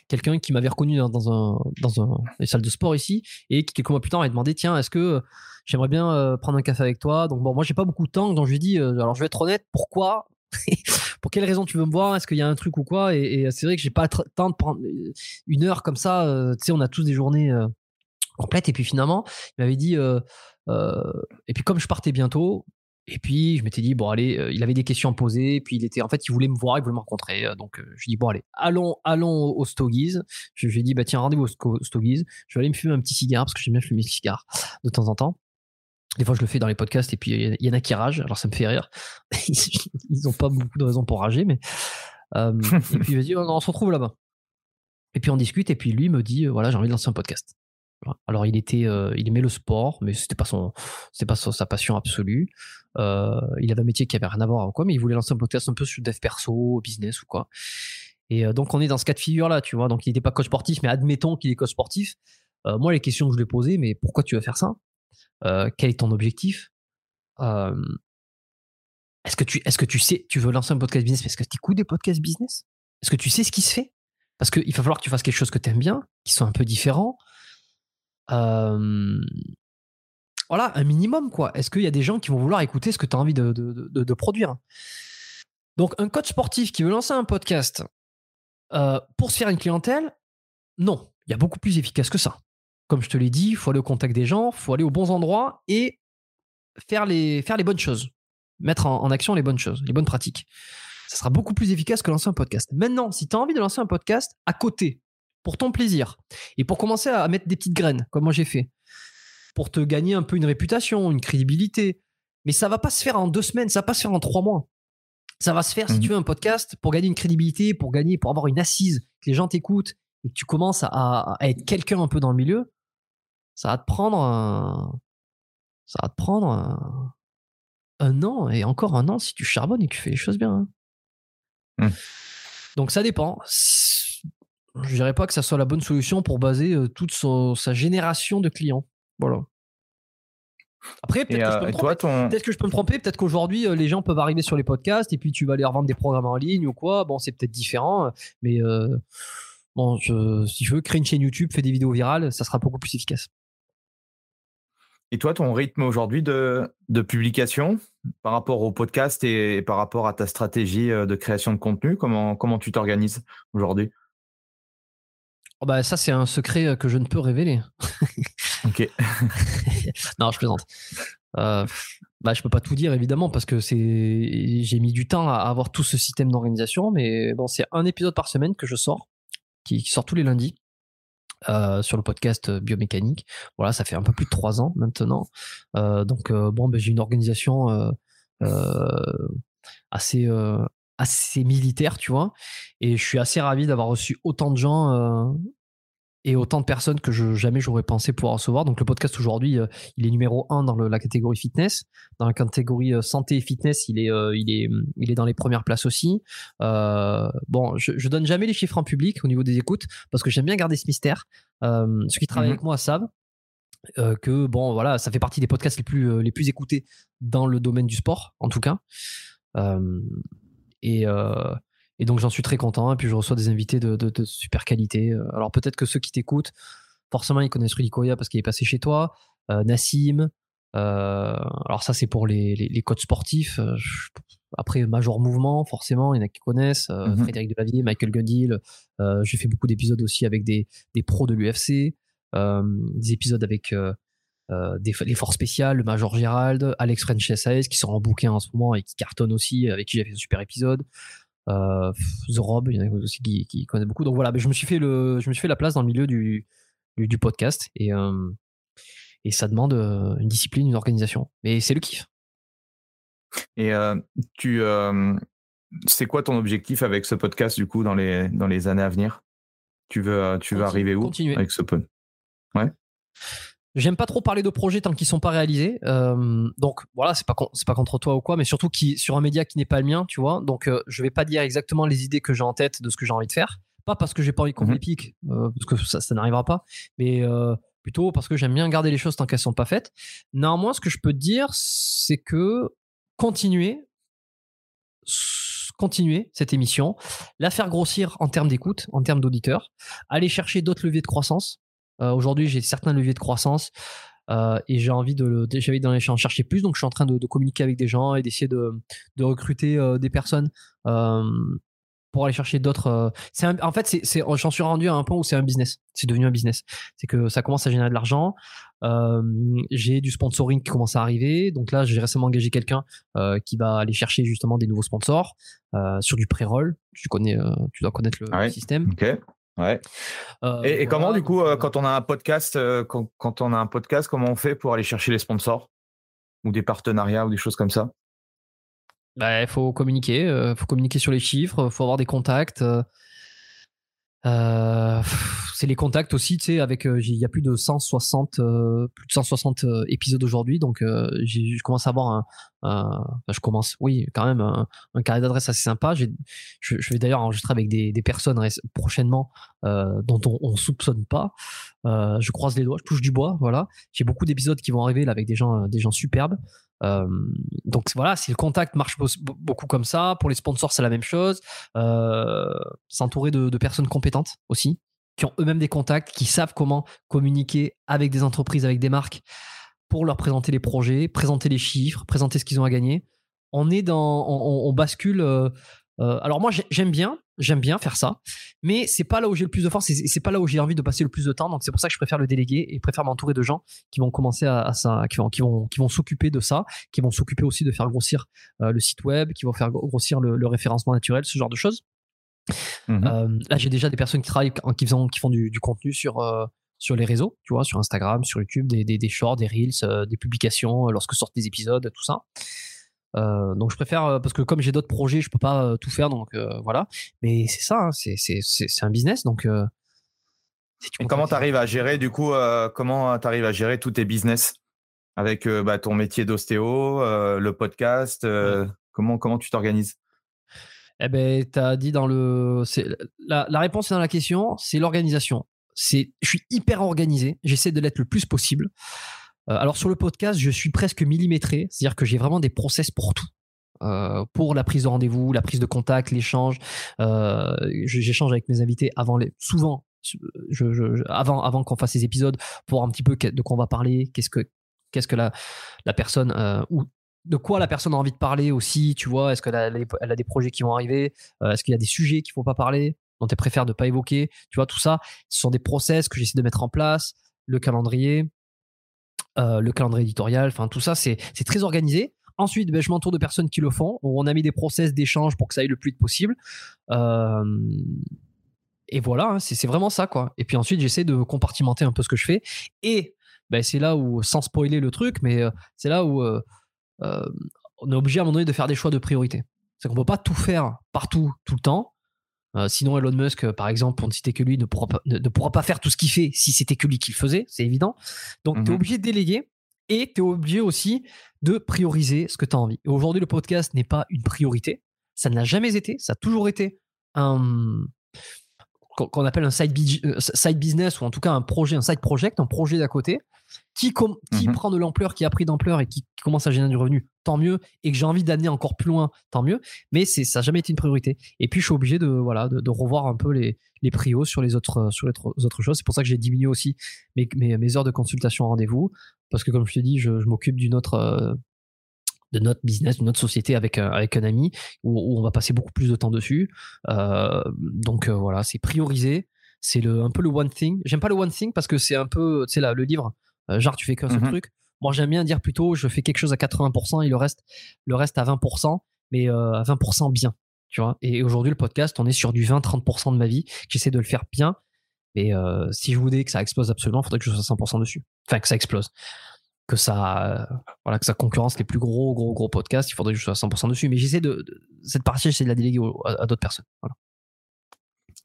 quelqu'un qui m'avait reconnu dans, un dans un les salles de sport ici et qui quelques mois plus tard m'a demandé tiens est-ce que j'aimerais bien euh, prendre un café avec toi? Donc bon moi j'ai pas beaucoup de temps donc je lui dit alors je vais être honnête pourquoi pour quelle raison tu veux me voir? Est-ce qu'il y a un truc ou quoi? Et, c'est vrai que j'ai pas le temps de prendre euh, une heure comme ça. Euh, tu sais, on a tous des journées euh, complètes. Et puis finalement, il m'avait dit. et puis comme je partais bientôt, et puis je m'étais dit bon allez, il avait des questions à poser. Puis il était en fait, il voulait me voir, il voulait me rencontrer. donc je dis bon allez, allons, allons au Stogies. Je lui ai dit bah tiens rendez-vous au Stogies. Je vais aller me fumer un petit cigare parce que j'aime bien fumer des cigares de temps en temps. Des fois, je le fais dans les podcasts et puis il y en a qui ragent, alors ça me fait rire. Ils n'ont pas beaucoup de raisons pour rager, mais. Euh, et puis il va dire, on se retrouve là-bas. Et puis on discute et puis lui me dit, euh, voilà, j'ai envie de lancer un podcast. Alors il était, euh, il aimait le sport, mais c'était pas son, c'était pas sa passion absolue. il avait un métier qui avait rien à voir ou quoi, mais il voulait lancer un podcast un peu sur dev perso, business ou quoi. Et donc on est dans ce cas de figure là, tu vois. Donc il n'était pas coach sportif, mais admettons qu'il est coach sportif. moi les questions que je lui ai posées, mais pourquoi tu veux faire ça? Euh, quel est ton objectif? Est-ce que, tu, est que tu sais, tu veux lancer un podcast business parce que tu écoutes des podcasts business? Est-ce que tu sais ce qui se fait? Parce qu'il va falloir que tu fasses quelque chose que tu aimes bien, qui soit un peu différent. voilà, un minimum, quoi. Est-ce qu'il y a des gens qui vont vouloir écouter ce que tu as envie de, produire? Donc, un coach sportif qui veut lancer un podcast euh, pour se faire une clientèle, non, il y a beaucoup plus efficace que ça comme je te l'ai dit, il faut aller au contact des gens, il faut aller aux bons endroits et faire les, faire les bonnes choses. Mettre en, action les bonnes choses, les bonnes pratiques. Ça sera beaucoup plus efficace que lancer un podcast. Maintenant, si tu as envie de lancer un podcast à côté, pour ton plaisir, et pour commencer à mettre des petites graines, comme moi j'ai fait, pour te gagner un peu une réputation, une crédibilité, mais ça va pas se faire en deux semaines, ça va pas se faire en trois mois. Ça va se faire si mmh tu veux un podcast pour gagner une crédibilité, pour gagner, pour avoir une assise, que les gens t'écoutent et que tu commences à être quelqu'un un peu dans le milieu ça va te prendre un, ça va te prendre un, an et encore un an si tu charbonnes et que tu fais les choses bien. Hein. Mmh. Donc ça dépend. Je dirais pas que ça soit la bonne solution pour baser toute sa génération de clients. Voilà. Après, peut-être que, je peux me tromper. Peut-être qu'aujourd'hui, les gens peuvent arriver sur les podcasts et puis tu vas aller revendre des programmes en ligne ou quoi. Bon, c'est peut-être différent, mais euh, bon, si je veux créer une chaîne YouTube, faire des vidéos virales, ça sera beaucoup plus efficace. Et toi, ton rythme aujourd'hui de, publication par rapport au podcast et, par rapport à ta stratégie euh, de création de contenu, comment, comment tu t'organises aujourd'hui? Oh bah Ça, c'est un secret euh, que je ne peux révéler. ok. non, je plaisante. Euh, bah, je peux pas tout dire évidemment parce que c'est j'ai mis du temps à avoir tout ce système d'organisation, mais bon, c'est un épisode par semaine que je sors, qui sort tous les lundis. Euh, sur le podcast euh, biomécanique. Voilà, ça fait un peu plus de trois ans maintenant. Euh, donc bon, ben, j'ai une organisation assez assez militaire, tu vois. Et je suis assez ravi d'avoir reçu autant de gens et autant de personnes que je, jamais j'aurais pensé pouvoir recevoir. Donc le podcast aujourd'hui, euh, il est numéro un dans la catégorie fitness. Dans la catégorie euh, santé et fitness, il est, euh, il est, il est dans les premières places aussi. bon, je, je donne jamais les chiffres en public au niveau des écoutes parce que j'aime bien garder ce mystère. ceux qui travaillent mhm. avec moi savent. que bon voilà ça fait partie des podcasts les plus les plus écoutés dans le domaine du sport en tout cas et et donc j'en suis très content. Et puis je reçois des invités de, super qualité. Euh, alors peut-être que ceux qui t'écoutent, forcément ils connaissent Rudy Koya parce qu'il est passé chez toi. Euh, Nassim, alors ça c'est pour les, les, codes sportifs. après Major Mouvement, forcément, il y en a qui connaissent. Mmh Frédéric Delavier, Michael Gundil. J'ai fait beaucoup d'épisodes aussi avec des, des pros de l'UFC, des épisodes avec des, les forces spéciales, le Major Gérald, Alex French SAS qui sont en bouquin en ce moment et qui cartonnent aussi, avec qui j'ai fait un super épisode. The Rob, il y en a aussi qui, qui connaissent beaucoup. Donc voilà, mais je me suis fait le, je me suis fait la place dans le milieu du, du, podcast et et ça demande une discipline, une organisation. Mais c'est le kiff. Et tu, c'est quoi ton objectif avec ce podcast du coup dans les dans les années à venir? Tu veux tu veux arriver où continuer. avec ce podcast Ouais. J'aime pas trop parler de projets tant qu'ils sont pas réalisés. donc voilà, c'est pas c'est pas contre toi ou quoi, mais surtout qui sur un média qui n'est pas le mien, tu vois. Donc je vais pas dire exactement les idées que j'ai en tête de ce que j'ai envie de faire. Pas parce que j'ai pas envie qu'on mmh les pique, parce que ça, ça n'arrivera pas. Mais plutôt parce que j'aime bien garder les choses tant qu'elles sont pas faites. Néanmoins, ce que je peux te dire, c'est que continuer, continuer cette émission, la faire grossir en termes d'écoute, en termes d'auditeurs, aller chercher d'autres leviers de croissance. Euh, aujourd'hui, j'ai certains leviers de croissance. Euh, et j'ai envie de d'en chercher plus donc je suis en train de, communiquer avec des gens et d'essayer de, de recruter euh, des personnes pour aller chercher d'autres. En fait, c'est, j'en suis rendu à un point où c'est un business. C'est devenu un business. C'est que ça commence à générer de l'argent. Euh, j'ai du sponsoring qui commence à arriver. Donc là, j'ai récemment engagé quelqu'un euh, qui va aller chercher justement des nouveaux sponsors sur du pré-roll. Tu connais, tu dois connaître le, système. Ok. Ouais. et, comment du coup, quand on a un podcast, quand, quand on a un podcast, comment on fait pour aller chercher les sponsors? Ou des partenariats ou des choses comme ça? Bah, il faut communiquer, il euh, faut communiquer sur les chiffres, il faut avoir des contacts. Euh, euh, c'est les contacts aussi, tu sais, avec il y a plus de 160 plus de 160 épisodes aujourd'hui, donc je commence à avoir un, je commence, oui, quand même un, carré d'adresse assez sympa. Je, je, vais d'ailleurs enregistrer avec des, des personnes prochainement dont on, on soupçonne pas. je croise les doigts, je touche du bois, voilà. J'ai beaucoup d'épisodes qui vont arriver là avec des gens, des gens superbes. Euh, donc voilà, si le contact marche beaucoup comme ça, pour les sponsors c'est la même chose. Euh, s'entourer de, personnes compétentes aussi, qui ont eux-mêmes des contacts, qui savent comment communiquer avec des entreprises, avec des marques, pour leur présenter les projets, présenter les chiffres, présenter ce qu'ils ont à gagner. On est dans, on, bascule. Euh, alors moi j'aime bien, J'aime bien faire ça, mais c'est pas là où j'ai le plus de force, c'est pas là où j'ai envie de passer le plus de temps. Donc c'est pour ça que je préfère le déléguer et préfère m'entourer de gens qui vont commencer à, ça, qui vont, qui vont, qui vont s'occuper de ça, qui vont s'occuper aussi de faire grossir euh, le site web, qui vont faire grossir le, référencement naturel, ce genre de choses. Mmh euh, là, j'ai déjà des personnes qui travaillent, qui, font, qui font du, contenu sur euh, sur les réseaux, tu vois, sur Instagram, sur YouTube, des, des, des shorts, des reels, des publications lorsque sortent des épisodes, tout ça. Euh, donc je préfère euh, parce que comme j'ai d'autres projets, je peux pas euh, tout faire, donc voilà. Mais c'est ça, hein, c'est c'est un business, donc. Et comment tu arrives à gérer du coup Comment tu arrives à gérer tous tes business? Avec bah, ton métier d'ostéo, le podcast Comment comment tu t'organises? Eh ben, tu as dit dans le la, la réponse est dans la question, c'est l'organisation. C'est je suis hyper organisé, j'essaie de l'être le plus possible. Euh, alors sur le podcast, je suis presque millimétré, c'est-à-dire que j'ai vraiment des process pour tout. Euh, pour la prise de rendez-vous, la prise de contact, l'échange. Euh, j'échange avec mes invités avant les, souvent, avant, avant qu'on fasse ces épisodes pour un petit peu de quoi on va parler, qu'est-ce que, qu'est-ce que la, la personne ou de quoi la personne a envie de parler aussi, tu vois, est-ce qu'elle a, elle a des projets qui vont arriver, est-ce qu'il y a des sujets qu'il faut pas parler, dont elle préfère de pas évoquer, tu vois, tout ça, ce sont des process que j'essaie de mettre en place, le calendrier, euh, le calendrier éditorial, enfin tout ça, c'est très organisé. Ensuite, ben, je m'entoure de personnes qui le font. On a mis des process d'échange pour que ça aille le plus vite possible. Euh, et voilà, hein, c'est vraiment ça, quoi. Et puis ensuite, j'essaie de compartimenter un peu ce que je fais. Et ben, c'est là où, sans spoiler le truc, mais euh, c'est là où on est obligé à un moment donné de faire des choix de priorité. C'est qu'on ne peut pas tout faire partout, tout le temps. Euh, sinon, Elon Musk, par exemple, pour ne citer que lui, ne pourra pas, ne, pourra pas faire tout ce qu'il fait si c'était que lui qui le faisait, c'est évident. Donc, tu es mhm. obligé de déléguer et tu es obligé aussi de prioriser ce que tu as envie. Aujourd'hui, le podcast n'est pas une priorité. Ça ne l'a jamais été. Ça a toujours été un. Qu'on appelle un side, side, business ou en tout cas un projet, un side project, un projet d'à côté qui, qui mhm. prend de l'ampleur, qui a pris d'ampleur et qui commence à générer du revenu, tant mieux. Et que j'ai envie d'amener encore plus loin, tant mieux. Mais c'est, ça n'a jamais été une priorité. Et puis, je suis obligé de, voilà, de, revoir un peu les, les prios sur les autres, sur les autres choses. C'est pour ça que j'ai diminué aussi mes, mes, heures de consultation en rendez-vous. Parce que, comme je te dis, je, m'occupe d'une autre. Euh, de notre business, de notre société avec un, avec un ami où, on va passer beaucoup plus de temps dessus. Euh, donc euh, voilà, c'est priorisé. C'est le, un peu le one thing. J'aime pas le one thing parce que c'est un peu, tu sais, là, le livre, euh, genre tu fais qu'un seul mhm. truc. Moi, j'aime bien dire plutôt, je fais quelque chose à 80% et le reste, le reste à 20%, mais euh, à 20% bien. Tu vois. Et aujourd'hui, le podcast, on est sur du 20-30% de ma vie. J'essaie de le faire bien. Et euh, si je voulais que ça explose absolument, il faudrait que je sois 100% dessus. Enfin, que ça explose. Que ça, voilà, que ça concurrence les plus gros, gros, gros podcasts. Il faudrait que je sois 100% dessus. Mais j'essaie de, cette partie, j'essaie de la déléguer à, à d'autres personnes. Voilà.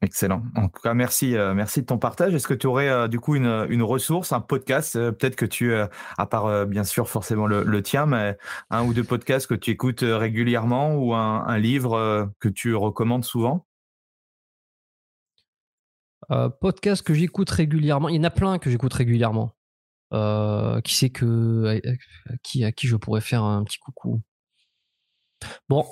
Excellent. En tout cas, merci, euh, merci de ton partage. Est-ce que tu aurais euh, du coup une, une, ressource, un podcast, euh, peut-être que tu, à part bien sûr forcément le, tien, mais un ou deux podcasts que tu écoutes régulièrement ou un, livre que tu recommandes souvent? Podcast que j'écoute régulièrement, il y en a plein que j'écoute régulièrement. Qui c'est que qui, à qui je pourrais faire un petit coucou Bon,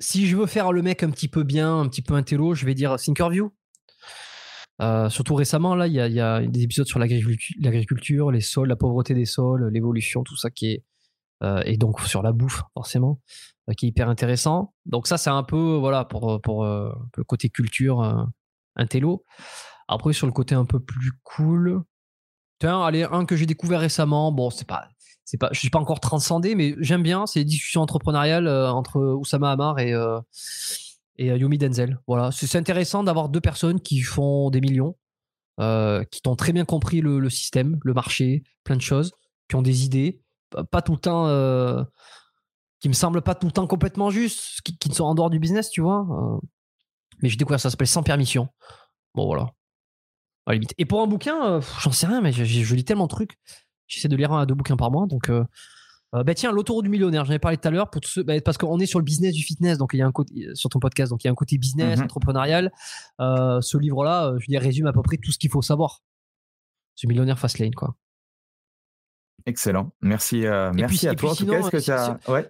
si je veux faire le mec un petit peu bien, un petit peu intello, je vais dire Thinkerview. Euh, surtout récemment, là, il y, a, des épisodes sur l'agriculture, les sols, la pauvreté des sols, l'évolution, tout ça qui est. Euh, et donc sur la bouffe, forcément, euh, qui est hyper intéressant. Donc, ça, c'est un peu, voilà, pour, pour le côté culture, intello. Après, sur le côté un peu plus cool. Tiens, allez, un que j'ai découvert récemment. Bon, c'est pas c'est pas, je suis pas encore transcendé, mais j'aime bien ces discussions entrepreneuriales euh, entre Oussama Hamar et euh, et euh, Yumi Denzel. Voilà, c'est intéressant d'avoir deux personnes qui font des millions, qui ont très bien compris le, système, le marché, plein de choses, qui ont des idées, pas tout le temps, qui me semblent pas tout le temps complètement justes, qui, sont en dehors du business, tu vois. mais j'ai découvert ça s'appelle Sans permission. Bon voilà. À limite. Et pour un bouquin, j'en sais rien, mais je lis tellement de trucs. J'essaie de lire un à deux bouquins par mois. Donc, euh, euh, bah tiens, l'autoroute du millionnaire, j'en ai parlé tout à l'heure pour tous ceux, bah, parce qu'on est sur le business du fitness, donc il y a un côté sur ton podcast, donc il y a un côté business, mhm. entrepreneurial. Euh, ce livre-là, je veux résume à peu près tout ce qu'il faut savoir. Ce millionnaire fast lane, quoi. Excellent. Merci, merci à toi.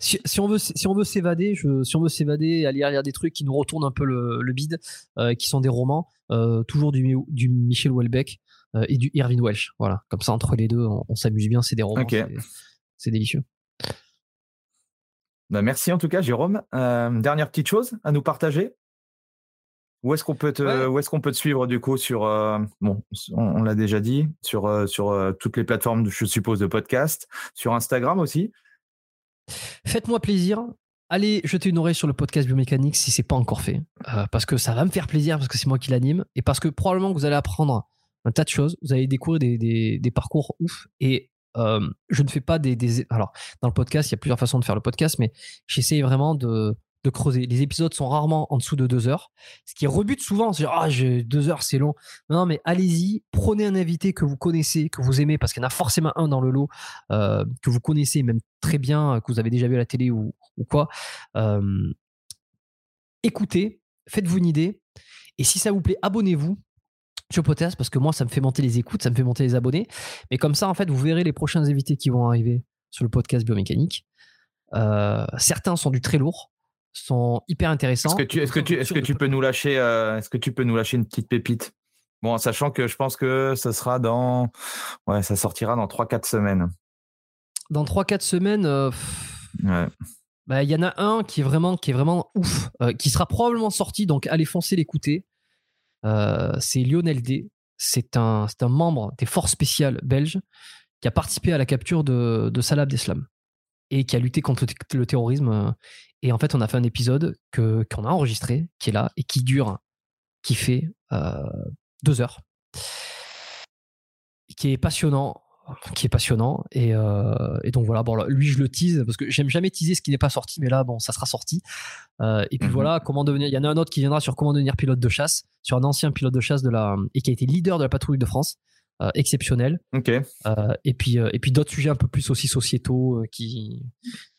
si, on veut, si on veut s'évader, si on veut s'évader, aller lire des trucs qui nous retournent un peu le, le bide, qui sont des romans, toujours du, du Michel Houellebecq. Euh, et du Irvin Welsh. Voilà, comme ça entre les deux, on, s'amuse bien. C'est des romans, c'est délicieux. Bah, merci en tout cas, Jérôme. Euh, dernière petite chose à nous partager? Où est-ce qu'on peut te, où est-ce qu'on peut te suivre du coup sur, euh, bon, on, l'a déjà dit, sur, sur toutes les plateformes, je suppose, de podcast, sur Instagram aussi? Faites-moi plaisir. Allez jeter une oreille sur le podcast biomécanique si c'est pas encore fait, parce que ça va me faire plaisir, parce que c'est moi qui l'anime, et parce que probablement que vous allez apprendre un tas de choses. Vous allez découvrir des, des, parcours ouf. Et euh, je ne fais pas des, des, Alors, dans le podcast, il y a plusieurs façons de faire le podcast, mais j'essaie vraiment de, de, creuser. Les épisodes sont rarement en dessous de deux heures. Ce qui rebute souvent, c'est ah, deux heures, c'est long. Non, mais allez-y, prenez un invité que vous connaissez, que vous aimez, parce qu'il y en a forcément un dans le lot euh, que vous connaissez, même très bien, que vous avez déjà vu à la télé ou, quoi. Euh, écoutez, faites-vous une idée. Et si ça vous plaît, abonnez-vous sur podcast parce que moi, ça me fait monter les écoutes, ça me fait monter les abonnés. Mais comme ça, en fait, vous verrez les prochains invités qui vont arriver sur le podcast biomécanique. Euh, certains sont du très lourd, sont hyper intéressants. Est-ce que tu, est-ce que tu, est-ce que tu peux nous lâcher, euh, est-ce que tu peux nous lâcher une petite pépite? Bon, en sachant que je pense que ça sera dans, ouais, ça sortira dans 3-4 semaines. Dans 3-4 semaines. Euh, ouais. Bah, il y en a un qui est vraiment, qui est vraiment ouf, qui sera probablement sorti, donc allez foncer l'écouter. Euh, c'est Lionel D. C'est un, un membre des forces spéciales belges qui a participé à la capture de, de Salah Abdeslam et qui a lutté contre le, terrorisme. Et en fait, on a fait un épisode que qu'on a enregistré, qui est là et qui dure, qui fait euh, deux heures, qui est passionnant qui est passionnant. Et, euh, et, donc voilà, bon, lui, je le tease parce que j'aime jamais teaser ce qui n'est pas sorti, mais là, bon, ça sera sorti. Euh, et puis mhm. voilà, comment devenir. Il y en a un autre qui viendra sur comment devenir pilote de chasse, sur un ancien pilote de chasse de la et qui a été leader de la patrouille de France. Euh, exceptionnel. Ok. et puis et puis d'autres sujets un peu plus aussi sociétaux qui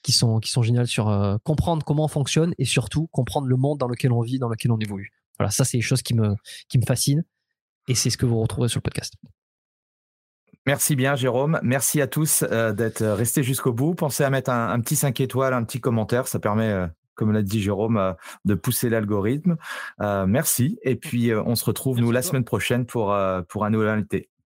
qui sont qui sont géniaux sur comprendre comment on fonctionne et surtout comprendre le monde dans lequel on vit, dans lequel on évolue. Voilà, ça c'est les choses qui me, qui me fascinent et c'est ce que vous retrouverez sur le podcast. Merci bien, Jérôme. Merci à tous euh, d'être restés jusqu'au bout. Pensez à mettre un, petit 5 étoiles, un petit commentaire. Ça permet, euh, comme l'a dit Jérôme, euh, de pousser l'algorithme. merci. Et puis, on se retrouve, nous, la semaine prochaine pour, pour un nouvel invité.